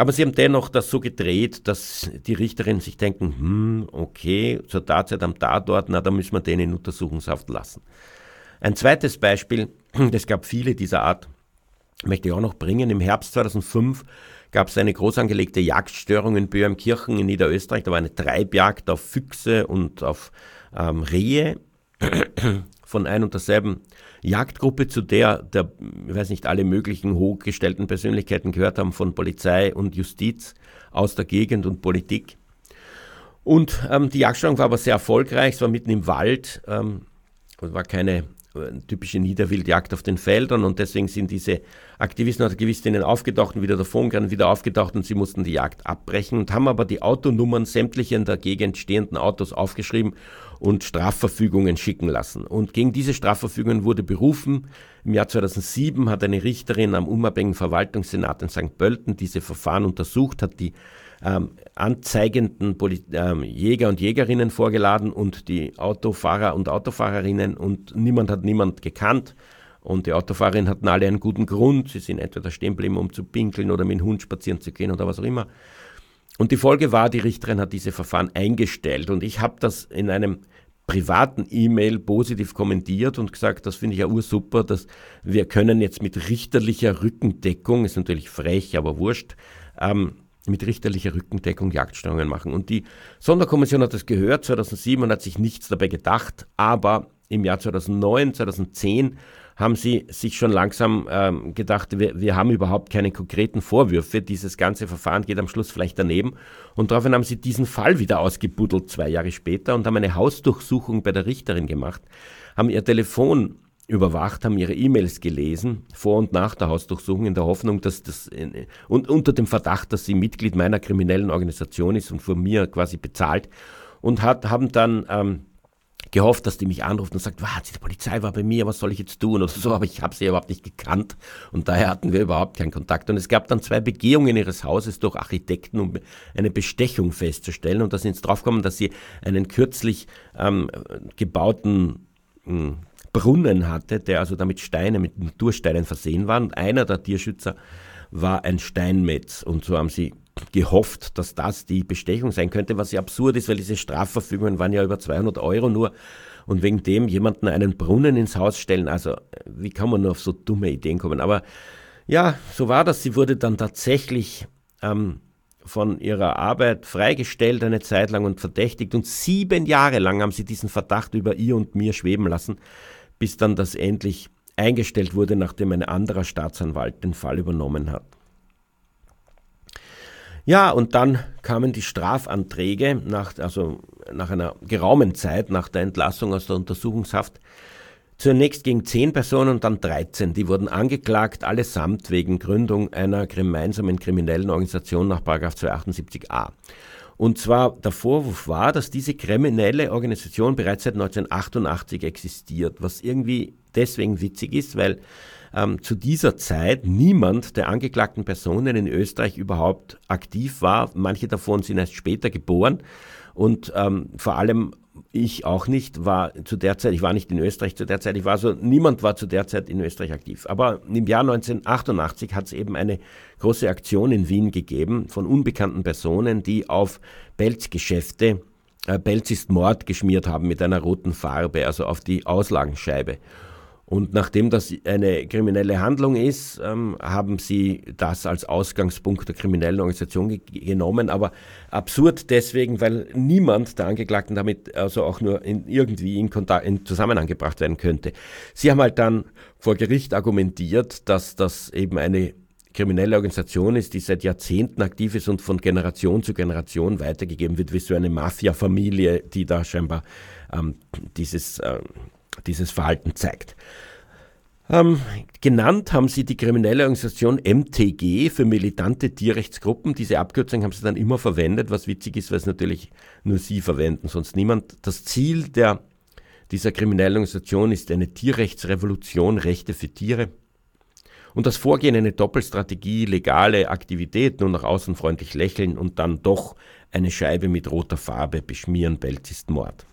Aber sie haben dennoch das so gedreht, dass die Richterinnen sich denken, hm, okay, zur Tatzeit am Tatort, na, da müssen wir den in Untersuchungshaft lassen. Ein zweites Beispiel, es gab viele dieser Art, möchte ich auch noch bringen. Im Herbst 2005 gab es eine groß angelegte Jagdstörung in Böhmkirchen in Niederösterreich. Da war eine Treibjagd auf Füchse und auf ähm, Rehe von ein und derselben Jagdgruppe, zu der, der, ich weiß nicht, alle möglichen hochgestellten Persönlichkeiten gehört haben, von Polizei und Justiz aus der Gegend und Politik. Und ähm, die Jagdstörung war aber sehr erfolgreich, es war mitten im Wald, ähm, war keine äh, typische Niederwildjagd auf den Feldern und deswegen sind diese Aktivisten oder Aktivistinnen aufgetaucht und wieder davongegangen, wieder aufgetaucht und sie mussten die Jagd abbrechen und haben aber die Autonummern sämtlicher in der Gegend stehenden Autos aufgeschrieben und Strafverfügungen schicken lassen. Und gegen diese Strafverfügungen wurde berufen. Im Jahr 2007 hat eine Richterin am unabhängigen Verwaltungssenat in St. Pölten diese Verfahren untersucht, hat die ähm, anzeigenden Poli ähm, Jäger und Jägerinnen vorgeladen und die Autofahrer und Autofahrerinnen und niemand hat niemand gekannt. Und die Autofahrerinnen hatten alle einen guten Grund. Sie sind entweder stehen geblieben, um zu pinkeln oder mit dem Hund spazieren zu gehen oder was auch immer. Und die Folge war, die Richterin hat diese Verfahren eingestellt. Und ich habe das in einem privaten E-Mail positiv kommentiert und gesagt, das finde ich ja ursuper, dass wir können jetzt mit richterlicher Rückendeckung, ist natürlich frech, aber wurscht, ähm, mit richterlicher Rückendeckung Jagdsteuerungen machen. Und die Sonderkommission hat das gehört 2007 und hat sich nichts dabei gedacht, aber im Jahr 2009, 2010 haben sie sich schon langsam ähm, gedacht, wir, wir haben überhaupt keine konkreten Vorwürfe. Dieses ganze Verfahren geht am Schluss vielleicht daneben. Und daraufhin haben sie diesen Fall wieder ausgebuddelt zwei Jahre später und haben eine Hausdurchsuchung bei der Richterin gemacht, haben ihr Telefon überwacht, haben ihre E-Mails gelesen, vor und nach der Hausdurchsuchung, in der Hoffnung, dass das, und unter dem Verdacht, dass sie Mitglied meiner kriminellen Organisation ist und von mir quasi bezahlt, und hat, haben dann ähm, gehofft, dass die mich anruft und sagt, was, die Polizei war bei mir, was soll ich jetzt tun? Oder so, aber ich habe sie überhaupt nicht gekannt und daher hatten wir überhaupt keinen Kontakt. Und es gab dann zwei Begehungen ihres Hauses durch Architekten, um eine Bestechung festzustellen. Und da sind sie draufgekommen, dass sie einen kürzlich ähm, gebauten mh, hm, Brunnen hatte, der also damit Steine, mit Natursteinen versehen war. Und einer der Tierschützer war ein Steinmetz. Und so haben sie gehofft, dass das die Bestechung sein könnte, was ja absurd ist, weil diese Strafverfügungen waren ja über 200 Euro nur und wegen dem jemanden einen Brunnen ins Haus stellen. Also wie kann man nur auf so dumme Ideen kommen? Aber ja, so war das. Sie wurde dann tatsächlich ähm, von ihrer Arbeit freigestellt eine Zeit lang und verdächtigt und sieben Jahre lang haben sie diesen Verdacht über ihr und mir schweben lassen, bis dann das endlich eingestellt wurde, nachdem ein anderer Staatsanwalt den Fall übernommen hat. Ja, und dann kamen die Strafanträge nach, also nach einer geraumen Zeit nach der Entlassung aus der Untersuchungshaft. Zunächst gegen zehn Personen und dann 13. Die wurden angeklagt, allesamt wegen Gründung einer gemeinsamen kriminellen Organisation nach 278a. Und zwar der Vorwurf war, dass diese kriminelle Organisation bereits seit 1988 existiert, was irgendwie deswegen witzig ist, weil ähm, zu dieser Zeit niemand der angeklagten Personen in Österreich überhaupt aktiv war. Manche davon sind erst später geboren und ähm, vor allem ich auch nicht, war zu der Zeit, ich war nicht in Österreich zu der Zeit, ich war so, niemand war zu der Zeit in Österreich aktiv. Aber im Jahr 1988 hat es eben eine große Aktion in Wien gegeben von unbekannten Personen, die auf Pelzgeschäfte, äh, Pelz ist Mord geschmiert haben mit einer roten Farbe, also auf die Auslagenscheibe. Und nachdem das eine kriminelle Handlung ist, ähm, haben sie das als Ausgangspunkt der kriminellen Organisation ge genommen. Aber absurd deswegen, weil niemand der Angeklagten damit also auch nur in, irgendwie in, Kontakt, in Zusammenhang gebracht werden könnte. Sie haben halt dann vor Gericht argumentiert, dass das eben eine kriminelle Organisation ist, die seit Jahrzehnten aktiv ist und von Generation zu Generation weitergegeben wird, wie so eine Mafia-Familie, die da scheinbar ähm, dieses äh, dieses Verhalten zeigt. Ähm, genannt haben sie die kriminelle Organisation MTG für militante Tierrechtsgruppen. Diese Abkürzung haben sie dann immer verwendet, was witzig ist, weil es natürlich nur sie verwenden, sonst niemand. Das Ziel der, dieser kriminellen Organisation ist eine Tierrechtsrevolution, Rechte für Tiere. Und das Vorgehen eine Doppelstrategie, legale Aktivitäten und nach außen freundlich lächeln und dann doch eine Scheibe mit roter Farbe beschmieren, Pelz ist Mord.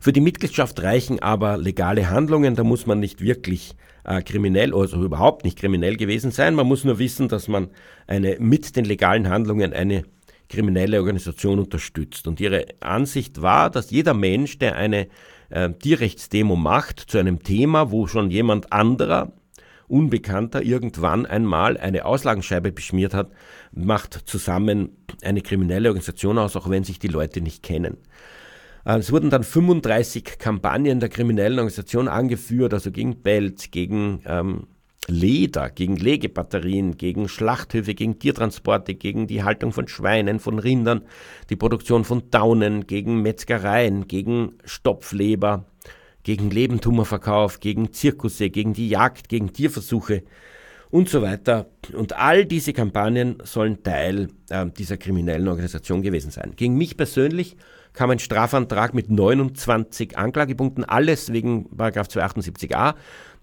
Für die Mitgliedschaft reichen aber legale Handlungen, da muss man nicht wirklich äh, kriminell, also überhaupt nicht kriminell gewesen sein. Man muss nur wissen, dass man eine, mit den legalen Handlungen eine kriminelle Organisation unterstützt. Und ihre Ansicht war, dass jeder Mensch, der eine äh, Tierrechtsdemo macht zu einem Thema, wo schon jemand anderer, Unbekannter, irgendwann einmal eine Auslagenscheibe beschmiert hat, macht zusammen eine kriminelle Organisation aus, auch wenn sich die Leute nicht kennen. Äh, es wurden dann 35 Kampagnen der kriminellen Organisation angeführt, also gegen Pelz, gegen ähm, Leder, gegen Legebatterien, gegen Schlachthöfe, gegen Tiertransporte, gegen die Haltung von Schweinen, von Rindern, die Produktion von Daunen, gegen Metzgereien, gegen Stopfleber, gegen Lebendhummerverkauf, gegen Zirkusse, gegen die Jagd, gegen Tierversuche und so weiter. Und all diese Kampagnen sollen Teil äh, dieser kriminellen Organisation gewesen sein. Gegen mich persönlich kam ein Strafantrag mit 29 Anklagepunkten, alles wegen 278a.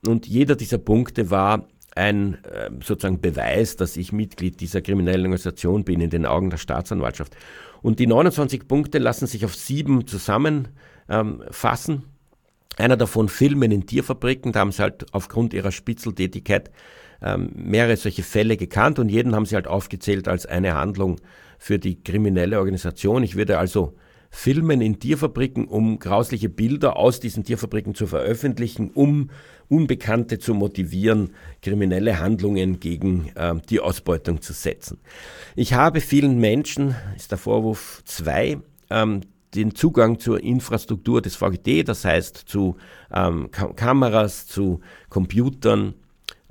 Und jeder dieser Punkte war ein äh, sozusagen Beweis, dass ich Mitglied dieser kriminellen Organisation bin in den Augen der Staatsanwaltschaft. Und die 29 Punkte lassen sich auf sieben zusammenfassen. Ähm, Einer davon Filmen in Tierfabriken, da haben sie halt aufgrund ihrer Spitzeltätigkeit ähm, mehrere solche Fälle gekannt und jeden haben sie halt aufgezählt als eine Handlung für die kriminelle Organisation. Ich würde also filmen in Tierfabriken, um grausliche Bilder aus diesen Tierfabriken zu veröffentlichen, um Unbekannte zu motivieren, kriminelle Handlungen gegen äh, Tierausbeutung zu setzen. Ich habe vielen Menschen, ist der Vorwurf zwei, ähm, den Zugang zur Infrastruktur des VGT, das heißt zu ähm, Kameras, zu Computern,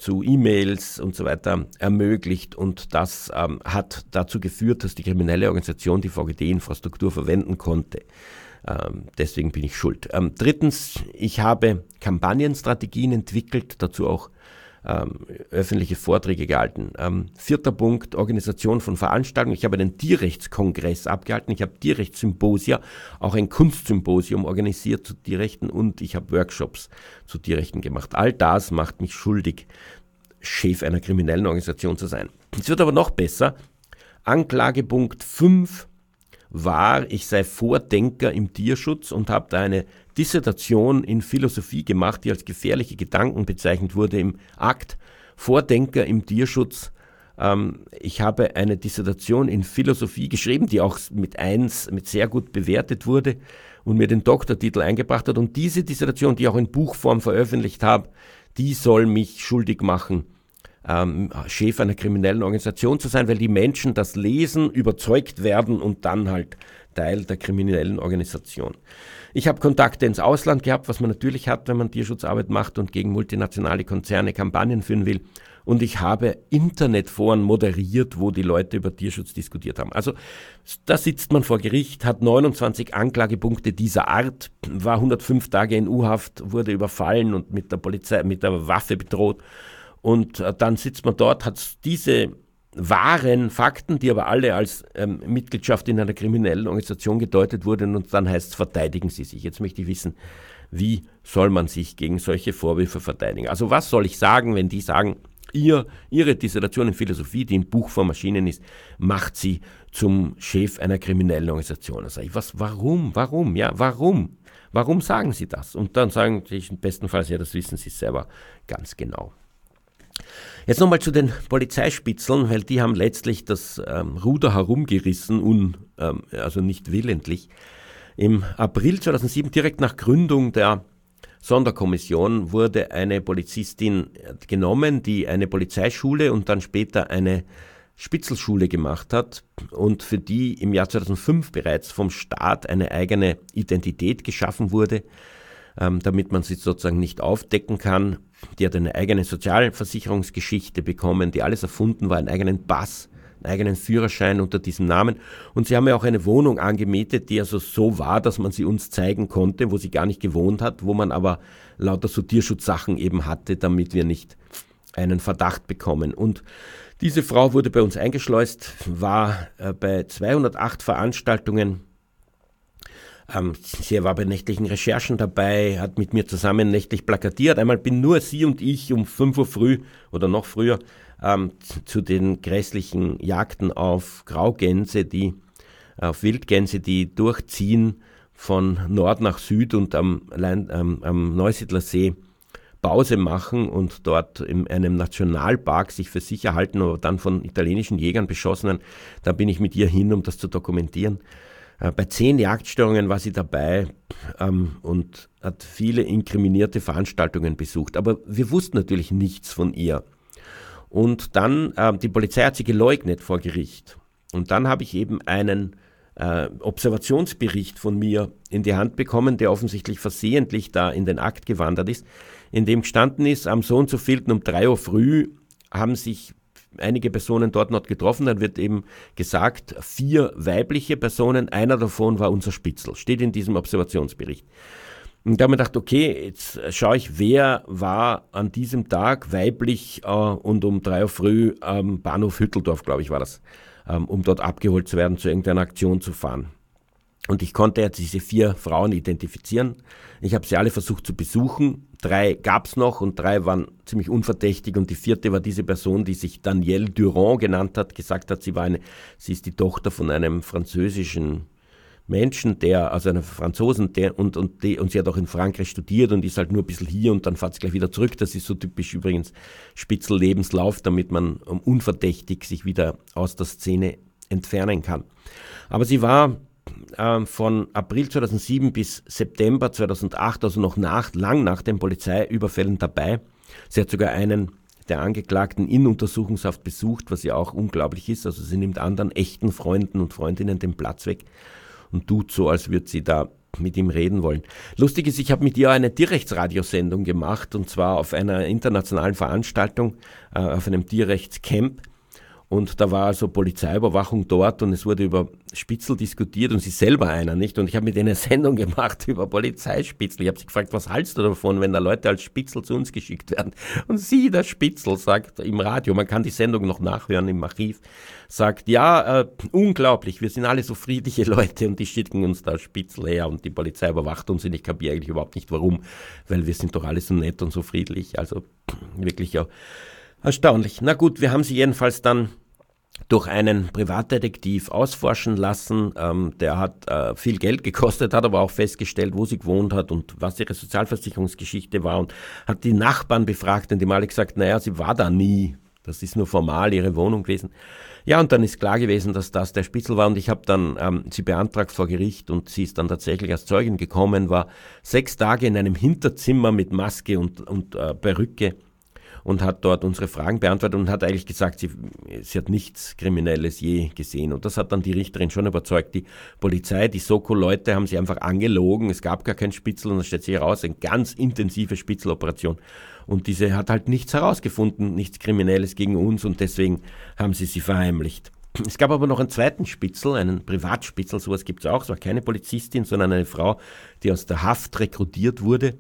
zu E-Mails und so weiter ermöglicht und das ähm, hat dazu geführt, dass die kriminelle Organisation die VGD-Infrastruktur verwenden konnte. Ähm, deswegen bin ich schuld. Ähm, drittens, ich habe Kampagnenstrategien entwickelt, dazu auch ähm, öffentliche Vorträge gehalten. Ähm, vierter Punkt, Organisation von Veranstaltungen. Ich habe einen Tierrechtskongress abgehalten, ich habe Tierrechtssymposia, auch ein Kunstsymposium organisiert zu Tierrechten und ich habe Workshops zu Tierrechten gemacht. All das macht mich schuldig, Chef einer kriminellen Organisation zu sein. Es wird aber noch besser. Anklagepunkt 5 war, ich sei Vordenker im Tierschutz und habe da eine Dissertation in Philosophie gemacht, die als gefährliche Gedanken bezeichnet wurde im Akt. Vordenker im Tierschutz. Ähm, ich habe eine Dissertation in Philosophie geschrieben, die auch mit eins, mit sehr gut bewertet wurde und mir den Doktortitel eingebracht hat. Und diese Dissertation, die ich auch in Buchform veröffentlicht habe, die soll mich schuldig machen ähm, Chef einer kriminellen Organisation zu sein, weil die Menschen das lesen, überzeugt werden und dann halt Teil der kriminellen Organisation. Ich habe Kontakte ins Ausland gehabt, was man natürlich hat, wenn man Tierschutzarbeit macht und gegen multinationale Konzerne Kampagnen führen will. Und ich habe Internetforen moderiert, wo die Leute über Tierschutz diskutiert haben. Also da sitzt man vor Gericht, hat 29 Anklagepunkte dieser Art, war 105 Tage in U-Haft, wurde überfallen und mit der Polizei, mit der Waffe bedroht und äh, dann sitzt man dort, hat diese wahren Fakten, die aber alle als ähm, Mitgliedschaft in einer kriminellen Organisation gedeutet wurden und dann heißt es, verteidigen Sie sich. Jetzt möchte ich wissen, wie soll man sich gegen solche Vorwürfe verteidigen? Also was soll ich sagen, wenn die sagen, ihr, Ihre Dissertation in Philosophie, die im Buch vor Maschinen ist, macht Sie zum Chef einer kriminellen Organisation. Da sage ich, was, warum, warum, ja, warum? Warum sagen Sie das? Und dann sagen Sie im besten Fall, ja, das wissen Sie selber ganz genau. Jetzt nochmal zu den Polizeispitzeln, weil die haben letztlich das ähm, Ruder herumgerissen, un, ähm, also nicht willentlich. Im April 2007, direkt nach Gründung der Sonderkommission, wurde eine Polizistin genommen, die eine Polizeischule und dann später eine Spitzelschule gemacht hat und für die im Jahr 2005 bereits vom Staat eine eigene Identität geschaffen wurde, ähm, damit man sie sozusagen nicht aufdecken kann die hat eine eigene Sozialversicherungsgeschichte bekommen, die alles erfunden war, einen eigenen Pass, einen eigenen Führerschein unter diesem Namen. Und sie haben ja auch eine Wohnung angemietet, die also so war, dass man sie uns zeigen konnte, wo sie gar nicht gewohnt hat, wo man aber lauter so Tierschutzsachen eben hatte, damit wir nicht einen Verdacht bekommen. Und diese Frau wurde bei uns eingeschleust, war äh, bei 208 Veranstaltungen sie war bei nächtlichen Recherchen dabei, hat mit mir zusammen nächtlich plakatiert. Einmal bin nur sie und ich um 5 Uhr früh oder noch früher ähm, zu den grässlichen Jagden auf Graugänse, die auf Wildgänse, die durchziehen von Nord nach Süd und am, ähm, am Neusiedler See Pause machen und dort in einem Nationalpark sich für sicher halten, aber dann von italienischen Jägern beschossen werden. Da bin ich mit ihr hin, um das zu dokumentieren. Äh, bei zehn Jagdstörungen war sie dabei ähm, und hat viele inkriminierte Veranstaltungen besucht. Aber wir wussten natürlich nichts von ihr. Und dann, äh, die Polizei hat sie geleugnet vor Gericht. Und dann habe ich eben einen äh, Observationsbericht von mir in die Hand bekommen, der offensichtlich versehentlich da in den Akt gewandert ist, in dem gestanden ist, am so und so um drei Uhr früh haben sich einige Personen dort noch getroffen. Dann wird eben gesagt, vier weibliche Personen, einer davon war unser Spitzel, steht in diesem Observationsbericht. Und da habe ich gedacht, okay, jetzt schaue ich, wer war an diesem Tag weiblich äh, und um drei Uhr früh am Bahnhof Hütteldorf, glaube ich, war das, ähm, um dort abgeholt zu werden, zu irgendeiner Aktion zu fahren. Und ich konnte jetzt diese vier Frauen identifizieren. Ich habe sie alle versucht zu besuchen. Drei gab es noch und drei waren ziemlich unverdächtig. Und die vierte war diese Person, die sich Danielle Durand genannt hat, gesagt hat, sie war eine, sie ist die Tochter von einem französischen Menschen, der, also einer Franzosen, der, und, und, die, und sie hat auch in Frankreich studiert und ist halt nur ein bisschen hier und dann fährt sie gleich wieder zurück. Das ist so typisch übrigens Spitzel-Lebenslauf, damit man unverdächtig sich wieder aus der Szene entfernen kann. Aber sie war äh, von April 2007 bis September 2008, also noch nach, lang nach den Polizeiüberfällen dabei. Sie hat sogar einen der Angeklagten in Untersuchungshaft besucht, was ja auch unglaublich ist. Also sie nimmt anderen echten Freunden und Freundinnen den Platz weg und tut so, als würde sie da mit ihm reden wollen. Lustig ist, ich habe mit ihr eine Tierrechtsradiosendung gemacht und zwar auf einer internationalen Veranstaltung, äh, auf einem Tierrechtscamp und da war also Polizeiüberwachung dort und es wurde über Spitzel diskutiert und sie selber einer, nicht? Und ich habe mit ihnen eine Sendung gemacht über Polizeispitzel. Ich habe sie gefragt, was hältst du davon, wenn da Leute als Spitzel zu uns geschickt werden? Und sie, der Spitzel, sagt im Radio, man kann die Sendung noch nachhören im Archiv, sagt, ja, äh, unglaublich, wir sind alle so friedliche Leute und die schicken uns da Spitzel her und die Polizei überwacht uns und ich kapiere eigentlich überhaupt nicht warum, weil wir sind doch alle so nett und so friedlich. Also wirklich ja erstaunlich. Na gut, wir haben sie jedenfalls dann durch einen Privatdetektiv ausforschen lassen. Ähm, der hat äh, viel Geld gekostet, hat aber auch festgestellt, wo sie gewohnt hat und was ihre Sozialversicherungsgeschichte war und hat die Nachbarn befragt und die mal gesagt, naja, sie war da nie. Das ist nur formal ihre Wohnung gewesen. Ja, und dann ist klar gewesen, dass das der Spitzel war und ich habe dann ähm, sie beantragt vor Gericht und sie ist dann tatsächlich als Zeugin gekommen, war sechs Tage in einem Hinterzimmer mit Maske und, und äh, Perücke und hat dort unsere Fragen beantwortet und hat eigentlich gesagt, sie, sie hat nichts Kriminelles je gesehen. Und das hat dann die Richterin schon überzeugt. Die Polizei, die Soko-Leute haben sie einfach angelogen. Es gab gar kein Spitzel und dann stellt sich heraus, eine ganz intensive Spitzeloperation. Und diese hat halt nichts herausgefunden, nichts Kriminelles gegen uns und deswegen haben sie sie verheimlicht. Es gab aber noch einen zweiten Spitzel, einen Privatspitzel, sowas gibt es auch. Es war keine Polizistin, sondern eine Frau, die aus der Haft rekrutiert wurde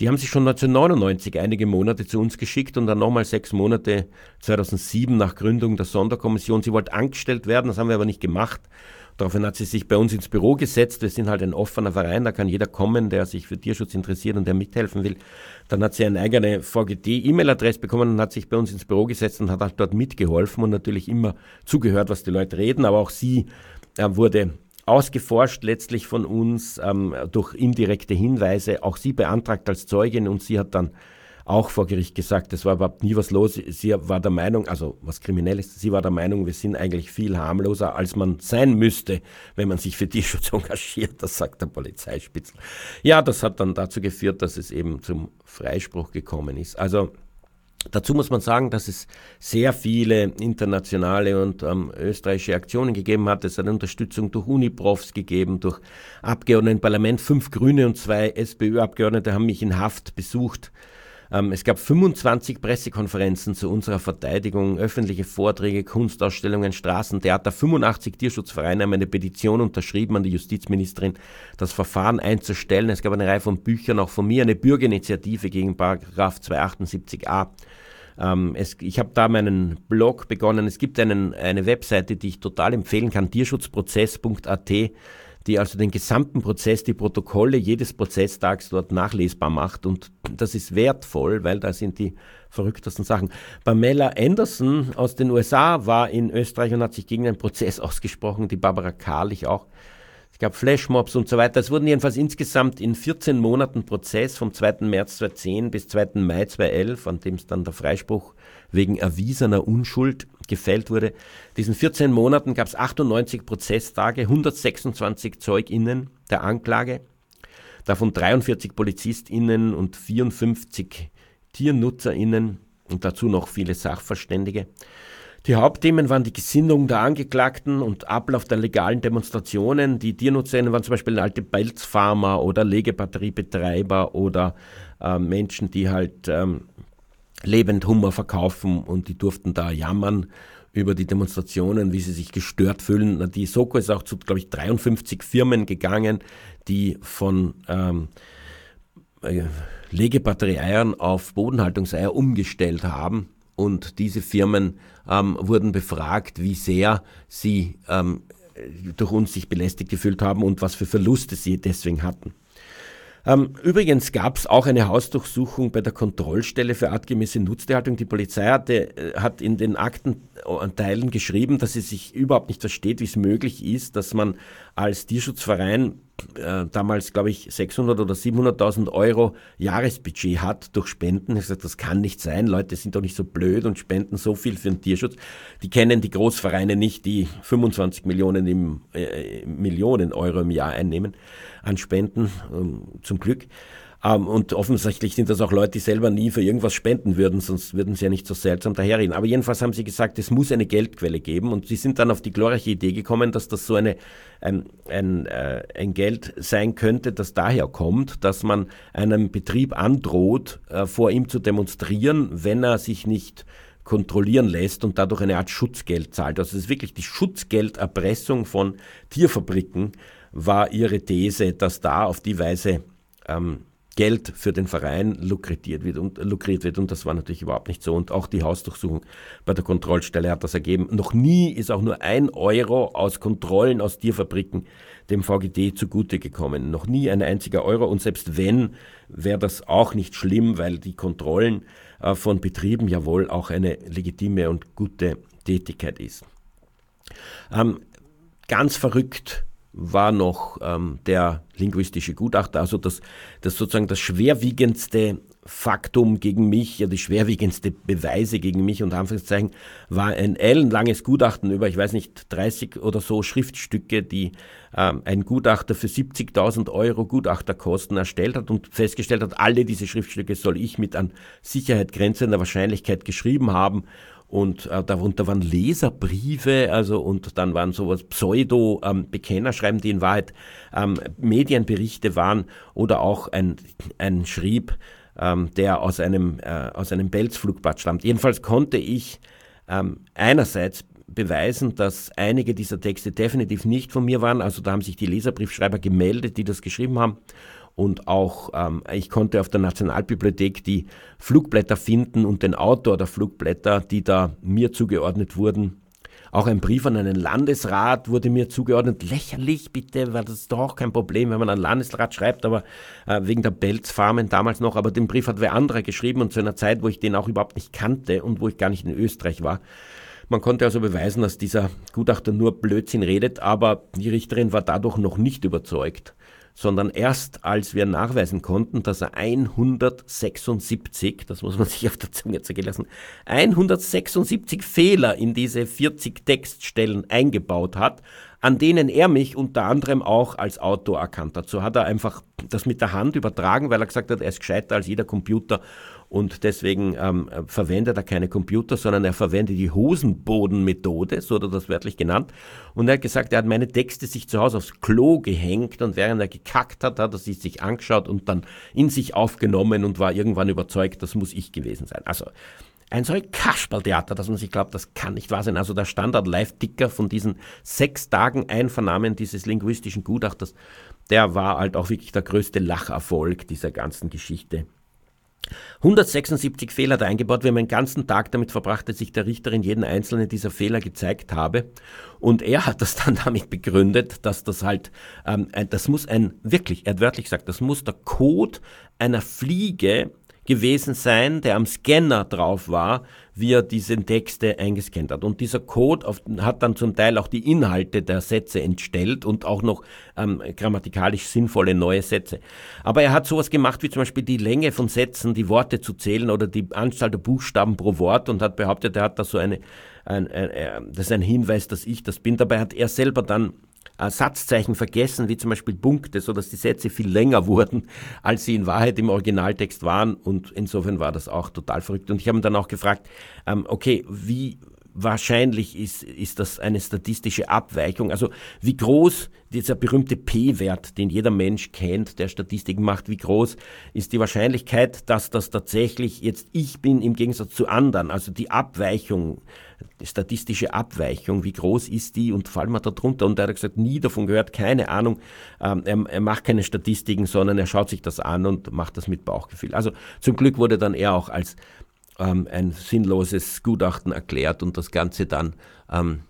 die haben sich schon 1999 einige Monate zu uns geschickt und dann nochmal sechs Monate 2007 nach Gründung der Sonderkommission. Sie wollte angestellt werden, das haben wir aber nicht gemacht. Daraufhin hat sie sich bei uns ins Büro gesetzt. Wir sind halt ein offener Verein, da kann jeder kommen, der sich für Tierschutz interessiert und der mithelfen will. Dann hat sie eine eigene VGT-E-Mail-Adresse bekommen und hat sich bei uns ins Büro gesetzt und hat halt dort mitgeholfen und natürlich immer zugehört, was die Leute reden. Aber auch sie äh, wurde ausgeforscht letztlich von uns ähm, durch indirekte Hinweise. Auch sie beantragt als Zeugin und sie hat dann auch vor Gericht gesagt, es war überhaupt nie was los. Sie war der Meinung, also was Kriminelles, sie war der Meinung, wir sind eigentlich viel harmloser, als man sein müsste, wenn man sich für Tierschutz engagiert. Das sagt der Polizeispitzel. Ja, das hat dann dazu geführt, dass es eben zum Freispruch gekommen ist. Also Dazu muss man sagen, dass es sehr viele internationale und ähm, österreichische Aktionen gegeben hat. Es hat Unterstützung durch Uniprofs gegeben, durch Abgeordneten im Parlament. Fünf Grüne und zwei SPÖ-Abgeordnete haben mich in Haft besucht ähm, es gab 25 Pressekonferenzen zu unserer Verteidigung, öffentliche Vorträge, Kunstausstellungen, Straßentheater. 85 Tierschutzvereine haben eine Petition unterschrieben an die Justizministerin, das Verfahren einzustellen. Es gab eine Reihe von Büchern, auch von mir, eine Bürgerinitiative gegen Paragraph 278a. Ähm, es, ich habe da meinen Blog begonnen. Es gibt einen, eine Webseite, die ich total empfehlen kann, tierschutzprozess.at die also den gesamten Prozess, die Protokolle jedes Prozesstags dort nachlesbar macht. Und das ist wertvoll, weil da sind die verrücktesten Sachen. Pamela Anderson aus den USA war in Österreich und hat sich gegen den Prozess ausgesprochen, die Barbara Karlich auch. Es gab Flashmobs und so weiter. Es wurden jedenfalls insgesamt in 14 Monaten Prozess vom 2. März 2010 bis 2. Mai 2011, an dem es dann der Freispruch wegen erwiesener Unschuld gefällt wurde. Diesen 14 Monaten gab es 98 Prozesstage, 126 ZeugInnen der Anklage, davon 43 PolizistInnen und 54 TiernutzerInnen und dazu noch viele Sachverständige. Die Hauptthemen waren die Gesinnung der Angeklagten und Ablauf der legalen Demonstrationen. Die TiernutzerInnen waren zum Beispiel alte Pelzfarmer oder Legebatteriebetreiber oder äh, Menschen, die halt ähm, lebend Hummer verkaufen und die durften da jammern über die Demonstrationen, wie sie sich gestört fühlen. Die Soko ist auch zu, glaube ich, 53 Firmen gegangen, die von ähm, äh, Legebatterie-Eiern auf Bodenhaltungseier umgestellt haben. Und diese Firmen ähm, wurden befragt, wie sehr sie ähm, durch uns sich belästigt gefühlt haben und was für Verluste sie deswegen hatten. Ähm, übrigens gab es auch eine Hausdurchsuchung bei der Kontrollstelle für artgemäße Nutztierhaltung. Die Polizei hatte, äh, hat in den Aktenteilen geschrieben, dass sie sich überhaupt nicht versteht, wie es möglich ist, dass man als Tierschutzverein äh, damals, glaube ich, 600 oder 700.000 Euro Jahresbudget hat durch Spenden. Ich gesagt, das kann nicht sein. Leute sind doch nicht so blöd und spenden so viel für den Tierschutz. Die kennen die Großvereine nicht, die 25 Millionen, im, äh, Millionen Euro im Jahr einnehmen an Spenden, ähm, zum Glück. Ähm, und offensichtlich sind das auch Leute, die selber nie für irgendwas spenden würden, sonst würden sie ja nicht so seltsam daherreden. Aber jedenfalls haben sie gesagt, es muss eine Geldquelle geben und sie sind dann auf die glorreiche Idee gekommen, dass das so eine, ein, ein, äh, ein Geld sein könnte, das daher kommt, dass man einem Betrieb androht, äh, vor ihm zu demonstrieren, wenn er sich nicht kontrollieren lässt und dadurch eine Art Schutzgeld zahlt. Also es ist wirklich die Schutzgelderpressung von Tierfabriken war ihre These, dass da auf die Weise ähm, Geld für den Verein lukriert wird, und, lukriert wird. Und das war natürlich überhaupt nicht so. Und auch die Hausdurchsuchung bei der Kontrollstelle hat das ergeben. Noch nie ist auch nur ein Euro aus Kontrollen aus Tierfabriken dem VGD zugute gekommen. Noch nie ein einziger Euro. Und selbst wenn, wäre das auch nicht schlimm, weil die Kontrollen äh, von Betrieben ja wohl auch eine legitime und gute Tätigkeit ist. Ähm, ganz verrückt war noch ähm, der linguistische Gutachter, also das, das sozusagen das schwerwiegendste Faktum gegen mich, ja die schwerwiegendste Beweise gegen mich und Anführungszeichen, war ein ellenlanges Gutachten über, ich weiß nicht, 30 oder so Schriftstücke, die ähm, ein Gutachter für 70.000 Euro Gutachterkosten erstellt hat und festgestellt hat, alle diese Schriftstücke soll ich mit an Sicherheit grenzender Wahrscheinlichkeit geschrieben haben und äh, darunter waren Leserbriefe, also und dann waren sowas Pseudo-Bekennerschreiben, ähm, die in Wahrheit ähm, Medienberichte waren oder auch ein, ein Schrieb, ähm, der aus einem, äh, aus einem Belzflugbad stammt. Jedenfalls konnte ich ähm, einerseits beweisen, dass einige dieser Texte definitiv nicht von mir waren. Also da haben sich die Leserbriefschreiber gemeldet, die das geschrieben haben und auch ähm, ich konnte auf der Nationalbibliothek die Flugblätter finden und den Autor der Flugblätter, die da mir zugeordnet wurden. Auch ein Brief an einen Landesrat wurde mir zugeordnet. Lächerlich, bitte, weil das ist doch kein Problem, wenn man an Landesrat schreibt, aber äh, wegen der Belzfarmen damals noch. Aber den Brief hat wer anderer geschrieben und zu einer Zeit, wo ich den auch überhaupt nicht kannte und wo ich gar nicht in Österreich war. Man konnte also beweisen, dass dieser Gutachter nur Blödsinn redet, aber die Richterin war dadurch noch nicht überzeugt sondern erst als wir nachweisen konnten, dass er 176, das muss man sich auf der Zunge zergehen lassen, 176 Fehler in diese 40 Textstellen eingebaut hat, an denen er mich unter anderem auch als Autor erkannt hat. So hat er einfach das mit der Hand übertragen, weil er gesagt hat, er ist gescheiter als jeder Computer und deswegen ähm, verwendet er keine Computer, sondern er verwendet die Hosenbodenmethode, so hat er das wörtlich genannt. Und er hat gesagt, er hat meine Texte sich zu Hause aufs Klo gehängt und während er gekackt hat, hat er sie sich angeschaut und dann in sich aufgenommen und war irgendwann überzeugt, das muss ich gewesen sein. Also ein solch Kasperltheater, dass man sich glaubt, das kann nicht wahr sein. Also der Standard-Live-Ticker von diesen sechs Tagen Einvernahmen dieses linguistischen Gutachters, der war halt auch wirklich der größte Lacherfolg dieser ganzen Geschichte. 176 Fehler da eingebaut. Wir haben einen ganzen Tag damit verbracht, dass ich der Richterin jeden einzelnen dieser Fehler gezeigt habe. Und er hat das dann damit begründet, dass das halt, ähm, das muss ein, wirklich, er hat wörtlich gesagt, das muss der Code einer Fliege gewesen sein, der am Scanner drauf war, wie er diese Texte eingescannt hat. Und dieser Code auf, hat dann zum Teil auch die Inhalte der Sätze entstellt und auch noch ähm, grammatikalisch sinnvolle neue Sätze. Aber er hat sowas gemacht wie zum Beispiel die Länge von Sätzen, die Worte zu zählen oder die Anzahl der Buchstaben pro Wort und hat behauptet, er hat da so eine, ein, ein, ein, das ist ein Hinweis, dass ich das bin. Dabei hat er selber dann äh, Satzzeichen vergessen, wie zum Beispiel Punkte, sodass die Sätze viel länger wurden, als sie in Wahrheit im Originaltext waren. Und insofern war das auch total verrückt. Und ich habe ihn dann auch gefragt, ähm, okay, wie wahrscheinlich ist, ist das eine statistische Abweichung. Also wie groß dieser berühmte P-Wert, den jeder Mensch kennt, der Statistiken macht, wie groß ist die Wahrscheinlichkeit, dass das tatsächlich jetzt ich bin im Gegensatz zu anderen, also die Abweichung statistische Abweichung, wie groß ist die und fallen wir da drunter? Und er hat gesagt, nie davon gehört, keine Ahnung. Ähm, er, er, macht keine Statistiken, sondern er schaut sich das an und macht das mit Bauchgefühl. Also zum Glück wurde dann er auch als ähm, ein sinnloses Gutachten erklärt und das Ganze dann ähm,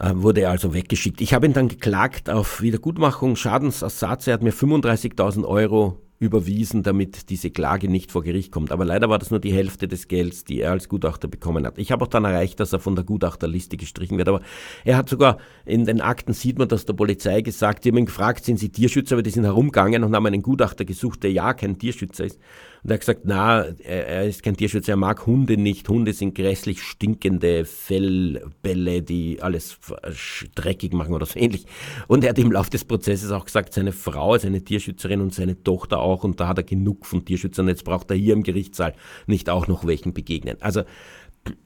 Äh, wurde also weggeschickt. Ich habe ihn dann geklagt auf Wiedergutmachung, Schadensersatz. Er hat mir 35.000 Euro überwiesen, damit diese Klage nicht vor Gericht kommt. Aber leider war das nur die Hälfte des Gelds, die er als Gutachter bekommen hat. Ich habe auch dann erreicht, dass er von der Gutachterliste gestrichen wird. Aber er hat sogar, in den Akten sieht man, dass der Polizei gesagt, die haben ihn gefragt, sind Sie Tierschützer? Aber die sind herumgegangen und haben einen Gutachter gesucht, der ja kein Tierschützer ist. Und er hat gesagt, na, er ist kein Tierschützer, er mag Hunde nicht. Hunde sind grässlich stinkende Fellbälle, die alles dreckig machen oder so ähnlich. Und er hat im Laufe des Prozesses auch gesagt, seine Frau ist eine Tierschützerin und seine Tochter auch. Und da hat er genug von Tierschützern. Jetzt braucht er hier im Gerichtssaal nicht auch noch welchen begegnen. Also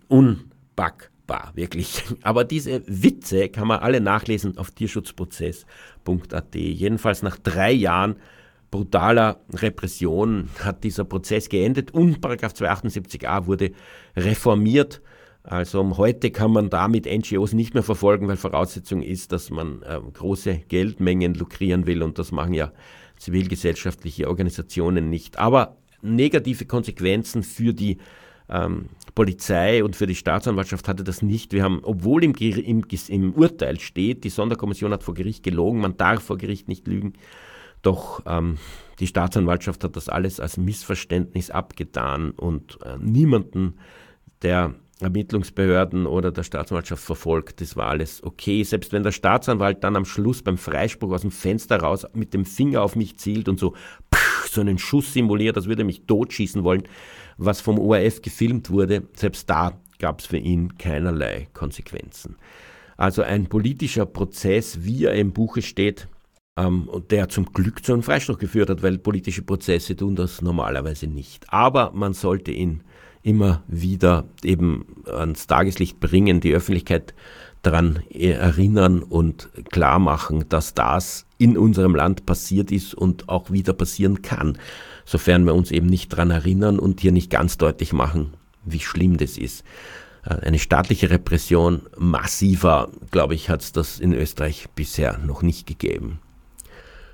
unbackbar, wirklich. Aber diese Witze kann man alle nachlesen auf tierschutzprozess.at. Jedenfalls nach drei Jahren brutaler Repression hat dieser Prozess geendet und 278a wurde reformiert. Also heute kann man damit NGOs nicht mehr verfolgen, weil Voraussetzung ist, dass man äh, große Geldmengen lukrieren will und das machen ja zivilgesellschaftliche Organisationen nicht. Aber negative Konsequenzen für die ähm, Polizei und für die Staatsanwaltschaft hatte das nicht. Wir haben, obwohl im, im, im Urteil steht, die Sonderkommission hat vor Gericht gelogen, man darf vor Gericht nicht lügen, doch ähm, die Staatsanwaltschaft hat das alles als Missverständnis abgetan und äh, niemanden der Ermittlungsbehörden oder der Staatsanwaltschaft verfolgt. Das war alles okay. Selbst wenn der Staatsanwalt dann am Schluss beim Freispruch aus dem Fenster raus mit dem Finger auf mich zielt und so, pff, so einen Schuss simuliert, als würde er mich totschießen wollen, was vom ORF gefilmt wurde, selbst da gab es für ihn keinerlei Konsequenzen. Also ein politischer Prozess, wie er im Buche steht, ähm, der zum Glück zu einem Freispruch geführt hat, weil politische Prozesse tun das normalerweise nicht. Aber man sollte ihn immer wieder eben ans Tageslicht bringen, die Öffentlichkeit daran erinnern und klar machen, dass das in unserem Land passiert ist und auch wieder passieren kann, sofern wir uns eben nicht daran erinnern und hier nicht ganz deutlich machen, wie schlimm das ist. Äh, eine staatliche Repression massiver, glaube ich, hat es das in Österreich bisher noch nicht gegeben.